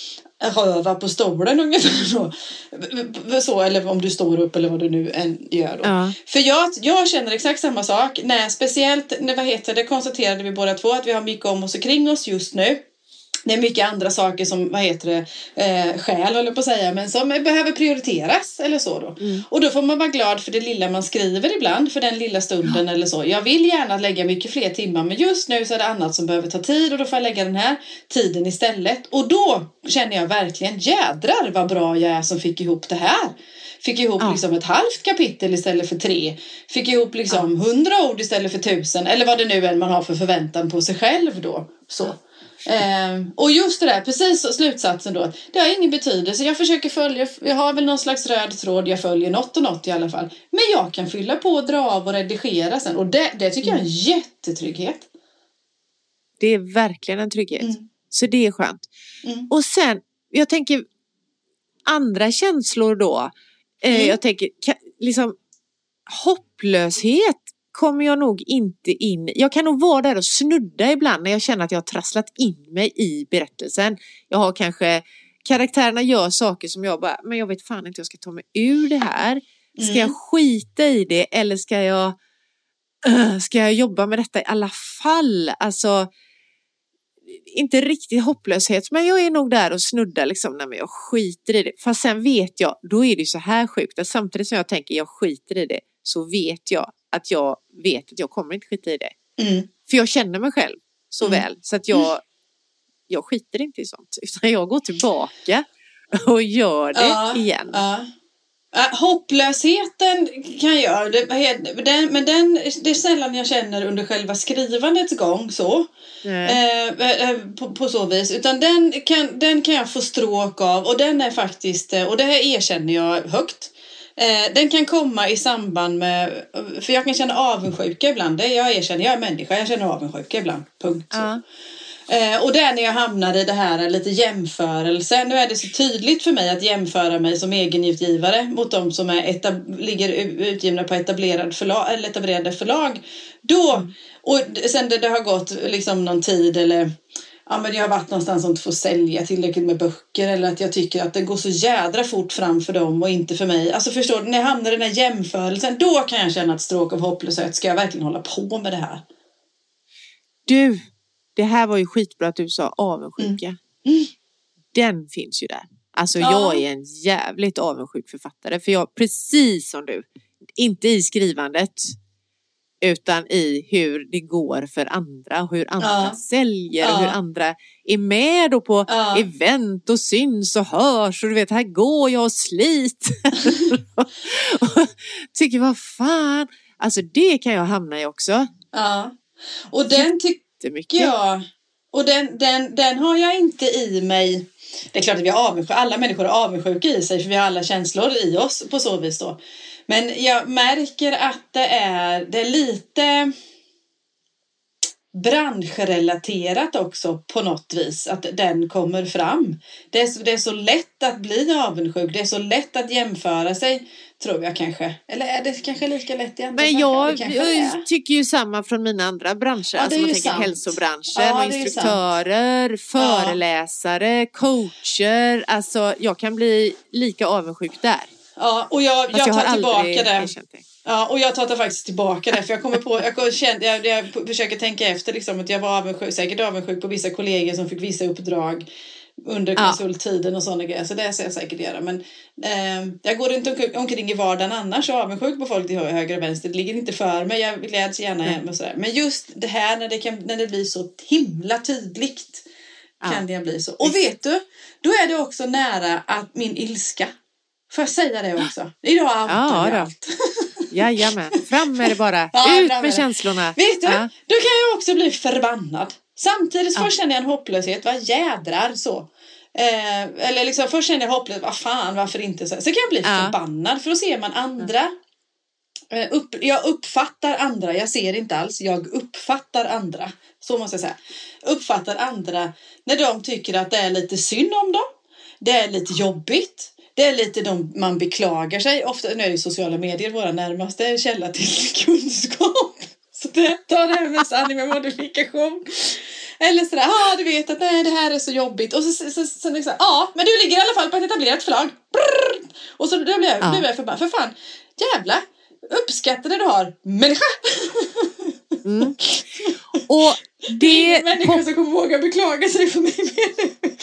röva på stolen ungefär så. så. Eller om du står upp eller vad du nu än gör då. Ja. För jag, jag känner exakt samma sak. Nej, speciellt, när, vad heter det, konstaterade vi båda två att vi har mycket om oss och kring oss just nu. Det är mycket andra saker som, vad heter det, eh, skäl håller på att säga, men som behöver prioriteras eller så då. Och då får man vara glad för det lilla man skriver ibland, för den lilla stunden eller så. Jag vill gärna lägga mycket fler timmar, men just nu så är det annat som behöver ta tid och då får jag lägga den här tiden istället. Och då känner jag verkligen, jädrar vad bra jag är som fick ihop det här. Fick ihop Ja. liksom ett halvt kapitel istället för tre. Fick ihop liksom hundra ord istället för tusen. Eller vad det nu än man har för förväntan på sig själv då. Så. Ehm, och just det där, precis slutsatsen då. Det har ingen betydelse. Jag försöker följa, jag har väl någon slags röd tråd. Jag följer något och något i alla fall. Men jag kan fylla på dra av och redigera sen. Och det, det tycker jag är en jättetrygghet. Det är verkligen en trygghet. Mm. Så det är skönt. Mm. Och sen, jag tänker andra känslor då. Eh, Mm. Jag tänker liksom hopplöshet kommer jag nog inte in. Jag kan nog vara där och snudda ibland när jag känner att jag har trasslat in mig i berättelsen. Jag har kanske, karaktärerna gör saker som jag bara, men jag vet fan inte hur jag ska ta mig ur det här. Ska Mm. jag skita i det eller ska jag, *clears throat* ska jag jobba med detta i alla fall? Alltså, inte riktigt hopplöshet, men jag är nog där och snuddar liksom, nej men jag skiter i det. Fast sen vet jag, då är det ju så här sjukt, att samtidigt som jag tänker jag skiter i det, så vet jag att jag vet att jag kommer inte skita i det. Mm. För jag känner mig själv så Mm. väl, så att jag, jag skiter inte i sånt, utan jag går tillbaka och gör det Ja, igen. Ja. Hopplösheten kan jag, det, men den, det är sällan jag känner under själva skrivandets gång så. Eh, eh, på, på så vis. Utan den kan, den kan jag få stråk av och den är faktiskt, eh, och det här erkänner jag högt. Eh, den kan komma i samband med, för jag kan känna avundsjuka ibland. Det jag erkänner, jag är människa, jag känner avundsjuka ibland. Punkt. Ja. Eh, och det är när jag hamnar i det här lite jämförelse. Nu är det så tydligt för mig att jämföra mig som egenutgivare mot de som är etab- ligger utgivna på etablerad förlag, eller etablerade förlag. Då, och d- sen det, det har gått liksom någon tid eller ja, men jag har varit någonstans som inte får sälja tillräckligt med böcker eller att jag tycker att det går så jädra fort fram för dem och inte för mig. Alltså förstår du, när jag hamnar i den här jämförelsen då kan jag känna ett stråk av hopplöshet. Ska jag verkligen hålla på med det här? Du, det här var ju skitbra att du sa avundsjuka. Mm. Den finns ju där. Alltså Ja. jag är en jävligt avundsjuk författare. För jag, precis som du, inte i skrivandet utan i hur det går för andra, hur andra Ja. säljer och Ja. hur andra är med då på Ja. event och syns och hörs och du vet, här går jag och sliter. *laughs* och tycker, vad fan, alltså det kan jag hamna i också. Ja. Och den tycker jag, och den, den, den har jag inte i mig. Det är klart att vi är avundsjuka, alla människor är avundsjuka i sig för vi har alla känslor i oss på så vis då. Men jag märker att det är, det är lite branschrelaterat också på något vis, att den kommer fram. Det är, så, det är så lätt att bli avundsjuk, det är så lätt att jämföra sig, tror jag kanske. Eller är det kanske lika lätt egentligen? Men jag, jag tycker ju samma från mina andra branscher. Ja, alltså man tänker sant. hälsobranschen Ja, och instruktörer, föreläsare, coacher. Alltså jag kan bli lika avundsjuk där. Ja, och jag, jag har tar tillbaka det. Ja, och jag tar faktiskt tillbaka det. För jag kommer på, jag, kände, jag, jag försöker tänka efter liksom att jag var avundsjuk, säkert avundsjuk på vissa kollegor som fick vissa uppdrag under Ja. konsulttiden och sådana grejer. Så det ska jag säkert göra. Men eh, jag går inte omkring- i vardagen annars och avundsjuk på folk till hö- höger och vänster. Det ligger inte för mig. Jag gläds gärna Nej. hem och sådär. Men just det här när det, kan, när det blir så himla tydligt Ja. kan det bli så. Och vet du, då är det också nära att min ilska Får jag säga det också? Idag outar Ja, allt. *laughs* Jajamän, fram med det bara. Ja, Ut med det. känslorna. Vet du, Ja. då kan jag också bli förbannad. Samtidigt Ja. först känner jag en hopplöshet, vad jädrar så. Eh, eller liksom först känner jag hopplöshet, vad fan varför inte så. Så kan jag bli Ja. förbannad för då ser man andra. Eh, upp, jag uppfattar andra, jag ser inte alls, jag uppfattar andra. Så måste jag säga. Uppfattar andra när de tycker att det är lite synd om dem. Det är lite jobbigt. Det är lite de, man beklagar sig. Ofta, nu är ju sociala medier våra närmaste källa till *laughs* kunskap. Så det tar med sanning med modifikation. Eller sådär, ja du vet att nej det här är så jobbigt. Och så, så, så, så liksom, ja men du ligger i alla fall på ett etablerat förlag. Brrr. Och så då blir jag, Ja. blir jag förbannad. För fan, jävla uppskatta det du har, människa! *laughs* Mm. *laughs* Och Det det ingen människa som kommer våga beklaga sig för mig mer.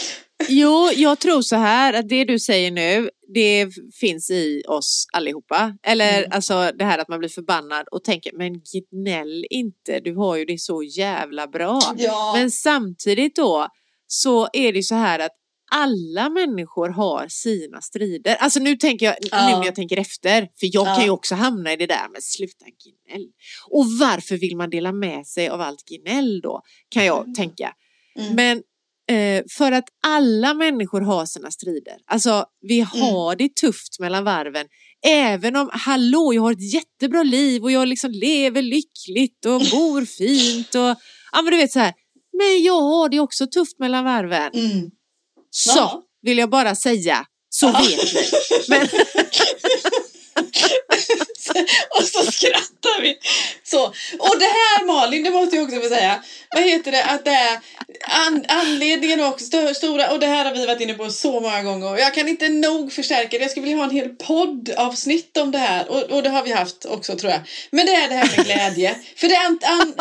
Jo, jag tror så här att det du säger nu, det finns i oss allihopa. Eller Mm. alltså det här att man blir förbannad och tänker, men gnäll inte, du har ju det så jävla bra. Ja. Men samtidigt då så är det så här att alla människor har sina strider. Alltså nu tänker jag, Ja. nu när jag tänker efter, för jag Ja. kan ju också hamna i det där med sluta gnäll. Och varför vill man dela med sig av allt gnäll då? Kan jag Mm. tänka. Mm. Men Eh, för att alla människor har sina strider. Alltså vi Mm. har det tufft mellan varven. Även om, hallå, jag har ett jättebra liv och jag liksom lever lyckligt och bor fint och ja men du vet så här. Men jag har det också tufft mellan varven. Så vill jag bara säga, så vet ni. *laughs* Men, *laughs* *laughs* och så skrattar vi. Så. Och det här Malin, det måste jag också få säga. Vad heter det? Att det är an, anledningen också, st stora, och det här har vi varit inne på så många gånger. Och jag kan inte nog förstärka det. Jag skulle vilja ha en hel poddavsnitt om det här. Och, och det har vi haft också tror jag. Men det är det här med glädje. För det är an, an,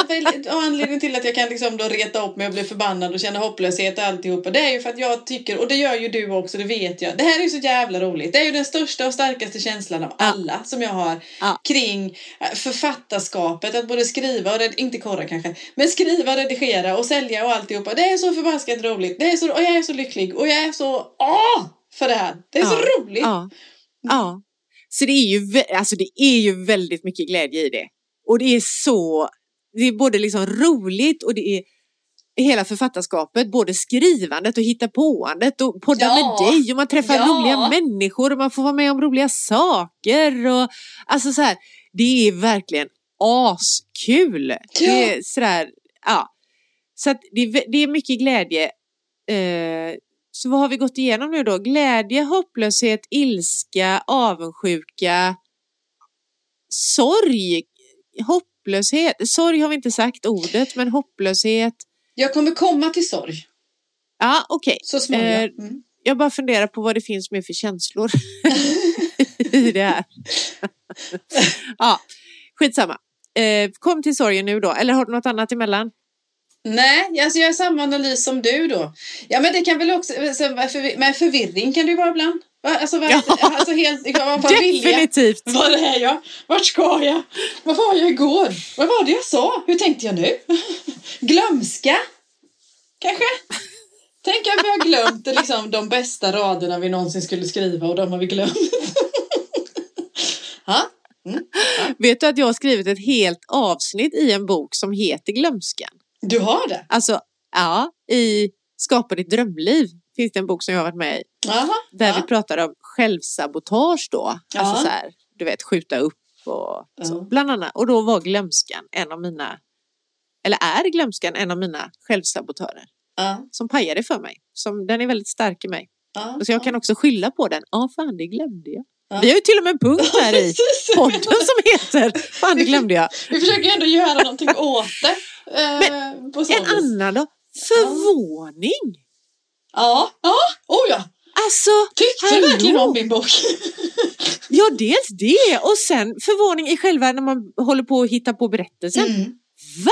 och anledningen till att jag kan liksom då reta upp mig och bli förbannad och känna hopplöshet och alltihopa. Det är ju för att jag tycker, och det gör ju du också, det vet jag. Det här är ju så jävla roligt. Det är ju den största och starkaste känslan av alla som jag har Ja. kring eh, författarskapet. Att både skriva och, inte korra kanske, men skriva, redigera och sälja och alltihopa. Det är så förbaskat roligt. Det är så, och jag är så lycklig och jag är så åh för det här. Det är så Ja. roligt. ja, ja. Så det är, ju, alltså det är ju väldigt mycket glädje i det. Och det är så, det är både liksom roligt och det är hela författarskapet, både skrivandet och hittapåandet och podda Ja. med dig och man träffar Ja. roliga människor och man får vara med om roliga saker och alltså så här, det är verkligen askul. Det är sådär, ja. Så att det, det är mycket glädje. Eh, så vad har vi gått igenom nu då? Glädje, hopplöshet, ilska, avundsjuka, sorg, hopplöshet. Sorg har vi inte sagt ordet, men hopplöshet. Jag kommer komma till sorg Ja, okej. så småningom. Eh, Mm. Jag bara funderar på vad det finns mer för känslor *laughs* i det här. *laughs* ja, skitsamma. Eh, kom till sorgen nu då, eller har du något annat emellan? Nej, alltså jag har samma analys som du då. Ja, men det kan väl också, men förvirring kan det ju vara ibland. Va? Alltså, vad, Ja. alltså helt, vad, vad vill jag? Definitivt! Var är jag? Vart ska jag? Var var jag igår? Vad var det jag sa? Hur tänkte jag nu? *laughs* Glömska? Kanske? Tänk att vi har glömt liksom, de bästa raderna vi någonsin skulle skriva och de har vi glömt. *laughs* ha? Vet du att jag har skrivit ett helt avsnitt i en bok som heter Glömskan? Du har det? Alltså, ja, i Skapa ditt drömliv finns det en bok som jag har varit med i. Jaha. Där ja. vi pratar om självsabotage då. Ja. Alltså så här, du vet, skjuta upp och så. Ja. Bland annat. Och då var glömskan en av mina, eller är glömskan en av mina självsabotörer. Som pajade för mig. Som, den är väldigt stark i mig. ja, Så jag kan också skylla på den. Ja, fan det glömde jag. Ja. Vi har ju till och med en punkt här i *laughs* podden som heter Fan det glömde jag. Vi försöker ändå göra någonting åt det. Eh, så En annan då? Förvåning. Ja, ja, oh ja. Alltså, Tyckte Hallå? du verkligen om min bok? *laughs* ja dels det och sen förvåning i själva när man håller på att hitta på berättelsen. Mm. Va?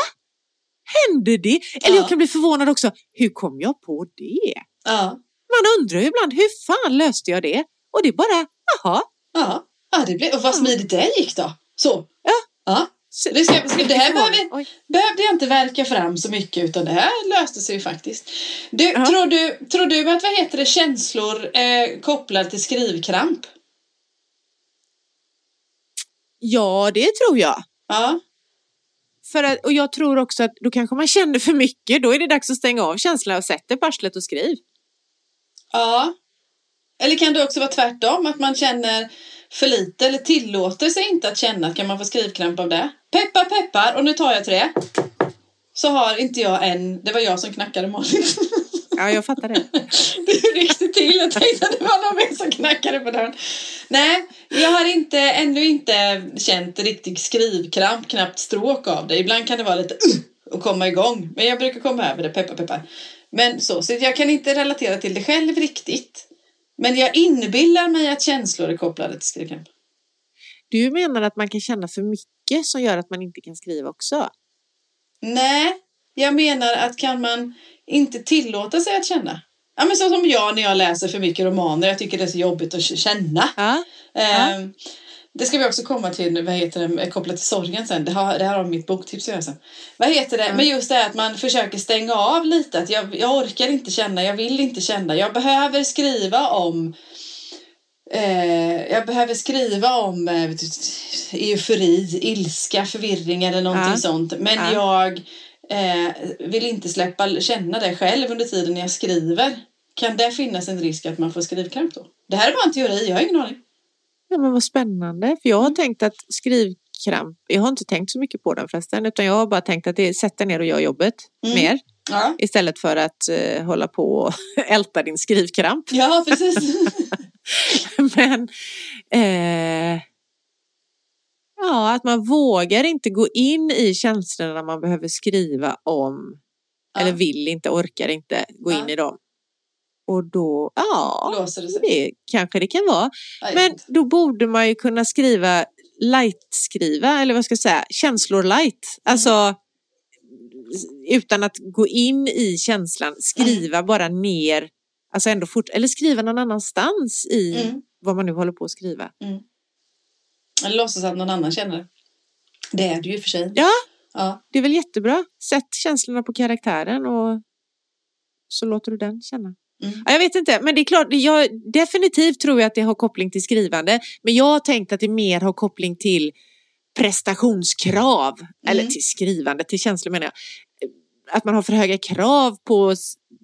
Hände det? Eller Ja. jag kan bli förvånad också. Hur kom jag på det? Ja, Man undrar ju ibland, hur fan löste jag det? Och det är bara, jaha. ja. ja det blev, och vad smidigt det gick då. Så. Ja. Ja. Det, ska, det här behöver, behövde jag inte verka fram så mycket utan det här löste sig ju faktiskt. Du, Ja. tror, du, tror du att vad heter det, känslor eh, kopplade till skrivkramp? Ja, det tror jag. Ja. För att, och jag tror också att då kanske man känner för mycket. Då är det dags att stänga av känslan och sätta på arslet och skriv. Ja. Eller kan det också vara tvärtom? Att man känner för lite eller tillåter sig inte att känna. Kan man få skrivkramp av det? Peppar peppar och nu tar jag tre. Så har inte jag en. Det var jag som knackade Malin. Ja, jag fattar det. *laughs* Du ryckte till. Jag tänkte att det var någon mer som knackade på dörren. Nej, jag har inte, ännu inte känt riktig skrivkramp, knappt stråk av det. Ibland kan det vara lite uh, och komma igång. Men jag brukar komma över det, peppar peppar. Men så, så jag kan inte relatera till det själv riktigt. Men jag inbillar mig att känslor är kopplade till skrivkramp. Du menar att man kan känna för mycket som gör att man inte kan skriva också? Nej, jag menar att kan man inte tillåta sig att känna. Ja, men så som jag när jag läser för mycket romaner. Jag tycker det är så jobbigt att känna. Ja. Ehm, Det ska vi också komma till, vad heter det, kopplat till sorgen sen. Det har, det här har mitt boktips att göra sen. Vad heter det? Mm. Men just det att man försöker stänga av lite. Att jag, jag orkar inte känna, jag vill inte känna. Jag behöver skriva om eh, jag behöver skriva om eh, eufori, ilska, förvirring eller någonting Ja. sånt. Men Ja. jag eh, vill inte släppa känna det själv under tiden jag skriver. Kan det finnas en risk att man får skrivkramp då? Det här är bara en teori, jag har ingen aning. Ja, men vad spännande. För jag har tänkt att skrivkramp, jag har inte tänkt så mycket på den förresten, utan jag har bara tänkt att det är sätta ner och gör jobbet Mm. mer. Ja, Istället för att eh, hålla på och *laughs* älta din skrivkramp. ja precis. *laughs* Men eh, ja, att man vågar inte gå in i känslorna man behöver skriva om. Ja. Eller vill inte, orkar inte gå in Ja. i dem. Och då, ja, Låser det sig. det kanske det kan vara. Nej, Men då borde man ju kunna skriva light-skriva, eller vad ska jag säga, känslor light. Alltså utan att gå in i känslan, skriva bara ner, alltså ändå fort, eller skriva någon annanstans i Mm. vad man nu håller på att skriva. Eller låtsas att någon annan känner det. Det är det ju i och för sig. Ja, Ja. det är väl jättebra. Sätt känslorna på karaktären och så låter du den känna. Mm. Ja, jag vet inte, men det är klart, jag, definitivt tror jag att det har koppling till skrivande. Men jag har tänkt att det mer har koppling till prestationskrav. Eller Mm. till skrivande, till känslor menar jag. Att man har för höga krav på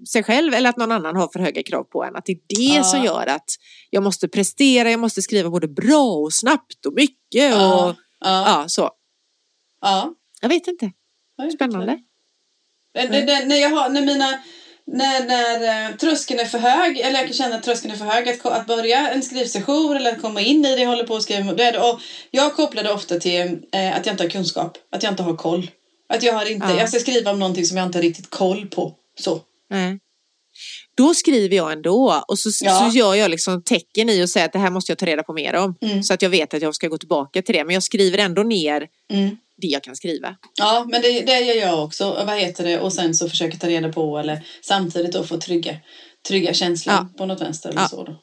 sig själv eller att någon annan har för höga krav på en. Att det är det Ja. som gör att jag måste prestera, jag måste skriva både bra och snabbt och mycket och Ja. Ja. så. ja. Jag vet inte. Spännande. det, när jag har, när mina, när, när eh, tröskeln är för hög, eller jag kan känna att tröskeln är för hög att, att börja en skrivsession eller att komma in i det jag håller på att skriva. Det, och jag kopplar det ofta till eh, att jag inte har kunskap, att jag inte har koll. Att jag har inte, Ja. jag ska skriva om någonting som jag inte har riktigt koll på. Så. Nej. Då skriver jag ändå och så, Ja. så gör jag liksom tecken i och säger att det här måste jag ta reda på mer om. Mm. Så att jag vet att jag ska gå tillbaka till det. Men jag skriver ändå ner Mm. det jag kan skriva. Ja, men det, det gör jag också. Och Vad heter det? Och sen så försöker ta reda på eller samtidigt då få trygga, trygga känslan på något vänster eller Ja. så då.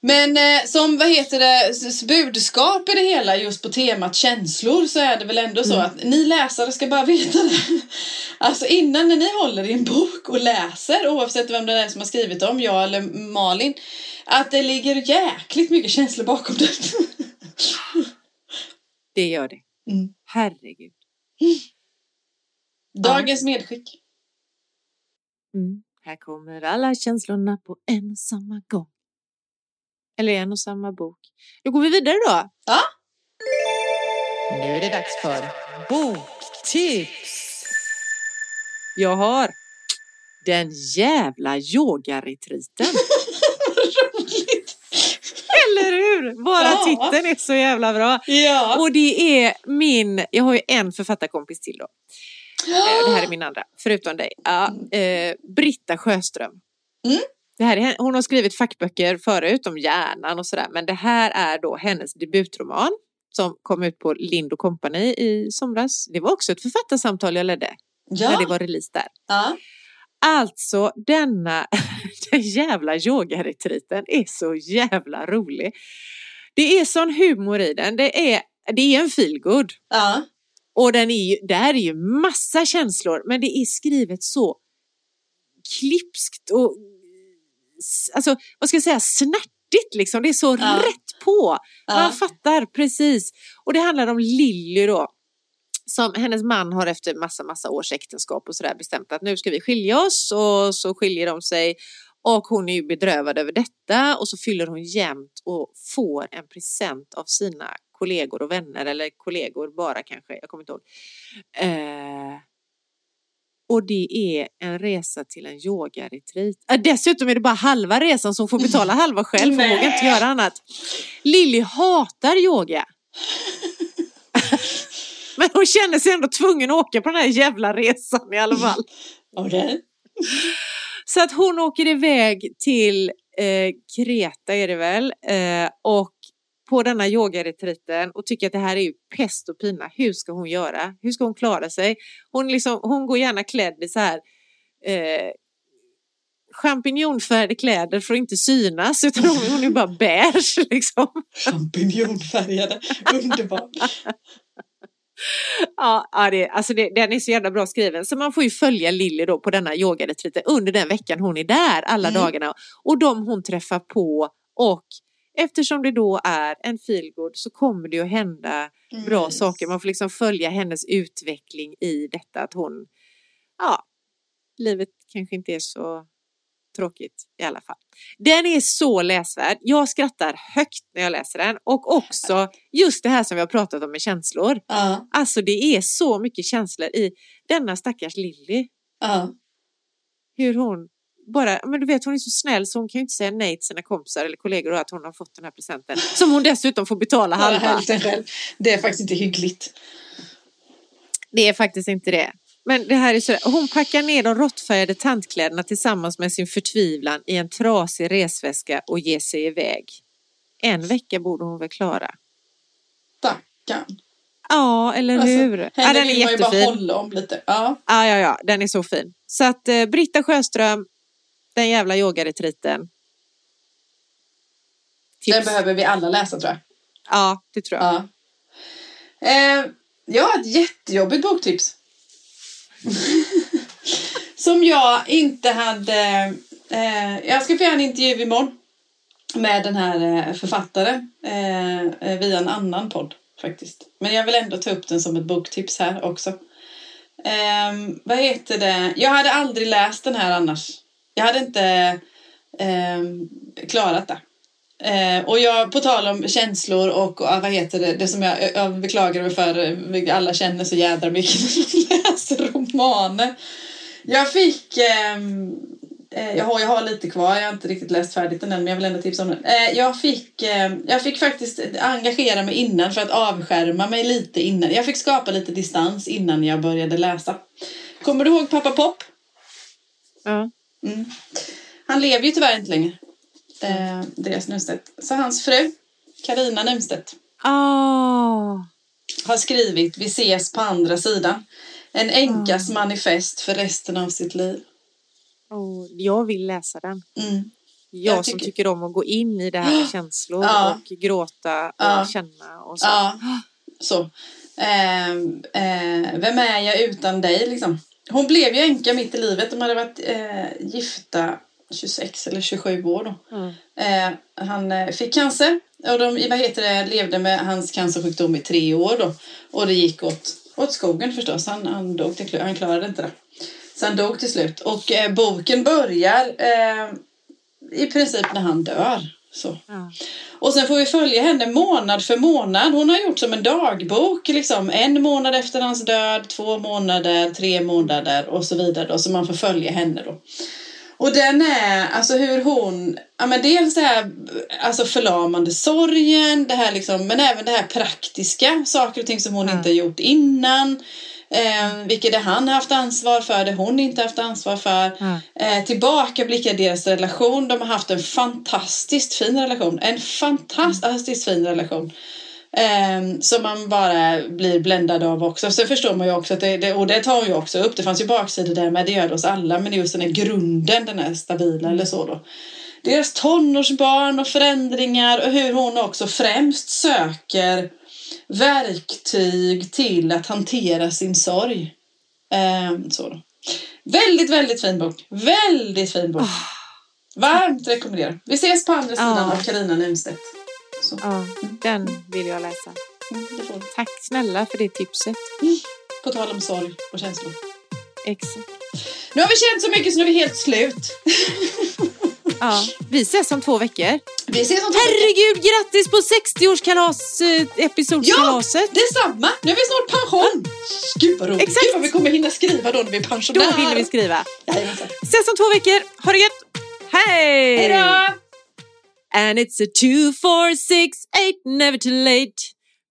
Men eh, som, vad heter det, budskap i det hela just på temat känslor så är det väl ändå så att ni läsare ska bara *laughs* veta det. Alltså innan när ni håller i en bok och läser, oavsett vem det är som har skrivit dem, jag eller Malin, att det ligger jäkligt mycket känslor bakom det. *laughs* Det gör det. Mm. Herregud. Dagens medskick. Mm. Här kommer alla känslorna på en och samma gång. Eller en och samma bok. Då går vi vidare då. Ja, Nu är det dags för boktips. Jag har Den jävla yogaretriten. *laughs* Eller hur? Bara Ja. titeln är så jävla bra. Ja. Och det är min, jag har ju en författarkompis till då. Eh, Det här är min andra, förutom dig. Ja, eh, Britta Sjöström. Mm. Det här är, hon har skrivit fackböcker förut om hjärnan och sådär. Men det här är då hennes debutroman som kom ut på Lind Company i somras. Det var också ett författarsamtal jag ledde när det Ja. var release där. ja. Alltså denna *laughs* den jävla yogaretriten är så jävla rolig. Det är sån humor i den. Det är, det är en feelgood. Ja. Och den är ju, där är ju massa känslor men det är skrivet så klipskt och alltså vad ska jag säga snärtigt liksom. Det är så Ja. rätt på. Man Ja. fattar precis. Och det handlar om Lilly då. Som hennes man har efter massa, massa års äktenskap och sådär bestämt att nu ska vi skilja oss och så skiljer de sig. Och hon är ju bedrövad över detta och så fyller hon jämt och får en present av sina kollegor och vänner eller kollegor bara kanske, jag kommer inte ihåg. Eh, och det är en resa till en yogaretreat. Eh, dessutom är det bara halva resan som får betala halva själv för hon vågar inte göra annat. Lilly hatar yoga. *laughs* Men hon känner sig ändå tvungen att åka på den här jävla resan i alla fall. Okej. Så att hon åker iväg till eh, Kreta är det väl eh, och på denna yogaretriten och tycker att det här är ju pest och pina. Hur ska hon göra? Hur ska hon klara sig? Hon, liksom, hon går gärna klädd i så här eh, champinjonfärgade kläder för att inte synas utan hon, hon är bara beige *laughs* liksom. Champinjonfärgade. Underbart. *laughs* Ja, det, alltså det, den är så jävla bra skriven. Så man får ju följa Lilly då på denna yogaretriten under den veckan hon är där alla Mm. dagarna. Och de hon träffar på och eftersom det då är en feelgood så kommer det att hända bra Mys. saker. Man får liksom följa hennes utveckling i detta att hon ja, livet kanske inte är så tråkigt i alla fall. Den är så läsvärd. Jag skrattar högt när jag läser den och också just det här som vi har pratat om med känslor. Ja, Alltså det är så mycket känslor i denna stackars Lilly. ja. Hur hon bara, men du vet hon är så snäll så hon kan ju inte säga nej till sina kompisar eller kollegor och att hon har fått den här presenten. *laughs* Som hon dessutom får betala halva. Det är faktiskt inte hyggligt. Det är faktiskt inte det. Men det här är så, hon packar ner de råttfärgade tantkläderna tillsammans med sin förtvivlan i en trasig resväska och ger sig iväg. En vecka borde hon väl klara. Stackarn. Ja, eller Alltså, hur? Ja, den är vill man ju bara jättefin. hålla om lite. Ja. Ja, ja, ja, den är så fin. Så att eh, Britta Sjöström, den jävla yogaretriten. Den Tips. behöver vi alla läsa tror jag. Ja, det tror jag. Ja. Eh, jag har ett jättejobbigt boktips. *laughs* Som jag inte hade... Eh, jag ska få göra en intervju imorgon med den här eh, författaren eh, eh, via en annan podd faktiskt. Men jag vill ändå ta upp den som ett boktips här också. Eh, vad heter det? Jag hade aldrig läst den här annars. Jag hade inte eh, klarat det. Eh, och jag, på tal om känslor och, och vad heter det, det som jag, jag beklagar mig för, alla känner så jädra mycket när de *laughs* läser romaner. Jag fick, ehm, eh, jag, har, jag har lite kvar, jag har inte riktigt läst färdigt den än, men jag vill ändå tipsa om den. Eh, jag, fick, eh, jag fick faktiskt engagera mig innan för att avskärma mig lite innan. Jag fick skapa lite distans innan jag började läsa. Kommer du ihåg Pappa Pop? Ja. Mm. Han lever ju tyvärr inte längre. Eh, Andreas Nunstedt. Så hans fru, Karina Nunstedt, Ah, har skrivit Vi ses på andra sidan. En änkas manifest för resten av sitt liv. oh, jag vill läsa den. Mm. Jag, Jag som tycker- tycker om att gå in i det här med *gasps* känslor Ja. och gråta och Ja. känna och så. Ja, så. Ehm, eh, vem är jag utan dig liksom? Hon blev ju änka mitt i livet. De hade varit eh, gifta 26 eller 27 år då. Mm. Eh, han eh, fick cancer och de vad heter det, levde med hans cancersjukdom i tre år då. Och det gick åt, åt skogen förstås. Han, han, dog till, han klarade inte det. Så han dog till slut. Och eh, boken börjar eh, i princip när han dör. Ja. Och sen får vi följa henne månad för månad. Hon har gjort som en dagbok. Liksom. En månad efter hans död, två månader, tre månader och så vidare. Då, så man får följa henne då. Och den är, alltså hur hon, ja men dels det här alltså förlamande sorgen, det här liksom, men även det här praktiska, saker och ting som hon Mm. inte har gjort innan. Eh, vilket det han har haft ansvar för, det hon inte haft ansvar för. Ja. Eh, tillbakablickar deras relation. De har haft en fantastiskt fin relation. En fantastiskt fin relation. Eh, som man bara blir bländad av också. Så förstår man ju också att det, det, och det tar hon ju också upp. Det fanns ju baksidor där med, det gör det hos alla. Men just den här grunden, den är stabila eller så då. Deras tonårsbarn och förändringar och hur hon också främst söker verktyg till att hantera sin sorg. Eh, så. Väldigt, väldigt fin bok. Väldigt fin bok. Varmt rekommenderar. Vi ses på andra sidan Ja. av Carina Nunstedt. Ja, den vill jag läsa. mm. Tack snälla för det tipset. På tal om sorg och känslor. Exakt. Nu har vi känt så mycket så nu är vi helt slut. *laughs* Ja, vi ses om två veckor. Vi ses om två veckor. Herregud, grattis på 60-årskalas eh, episodskalaset. Detsamma! Nu är vi snart pension. Gud vad roligt. Exakt. Gud vad vi kommer hinna skriva då när vi är Då pensionärer. hinner vi skriva. Jajamensan. Ses om två veckor. Ha det gött. Hej! Hej då! And it's a two, four, six, eight, never too late.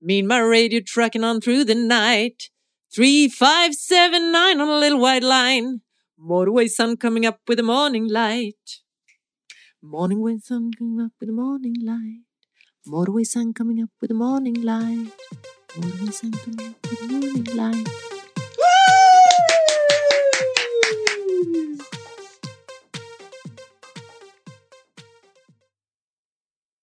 Me and my radio trucking on through the night. Three, five, seven, nine on a little white line. Motorway sun coming up with the morning light. Morning wind sun coming up with the morning light. Motorway sun coming up with the morning light. Motorway sun coming up with the morning light. Woo!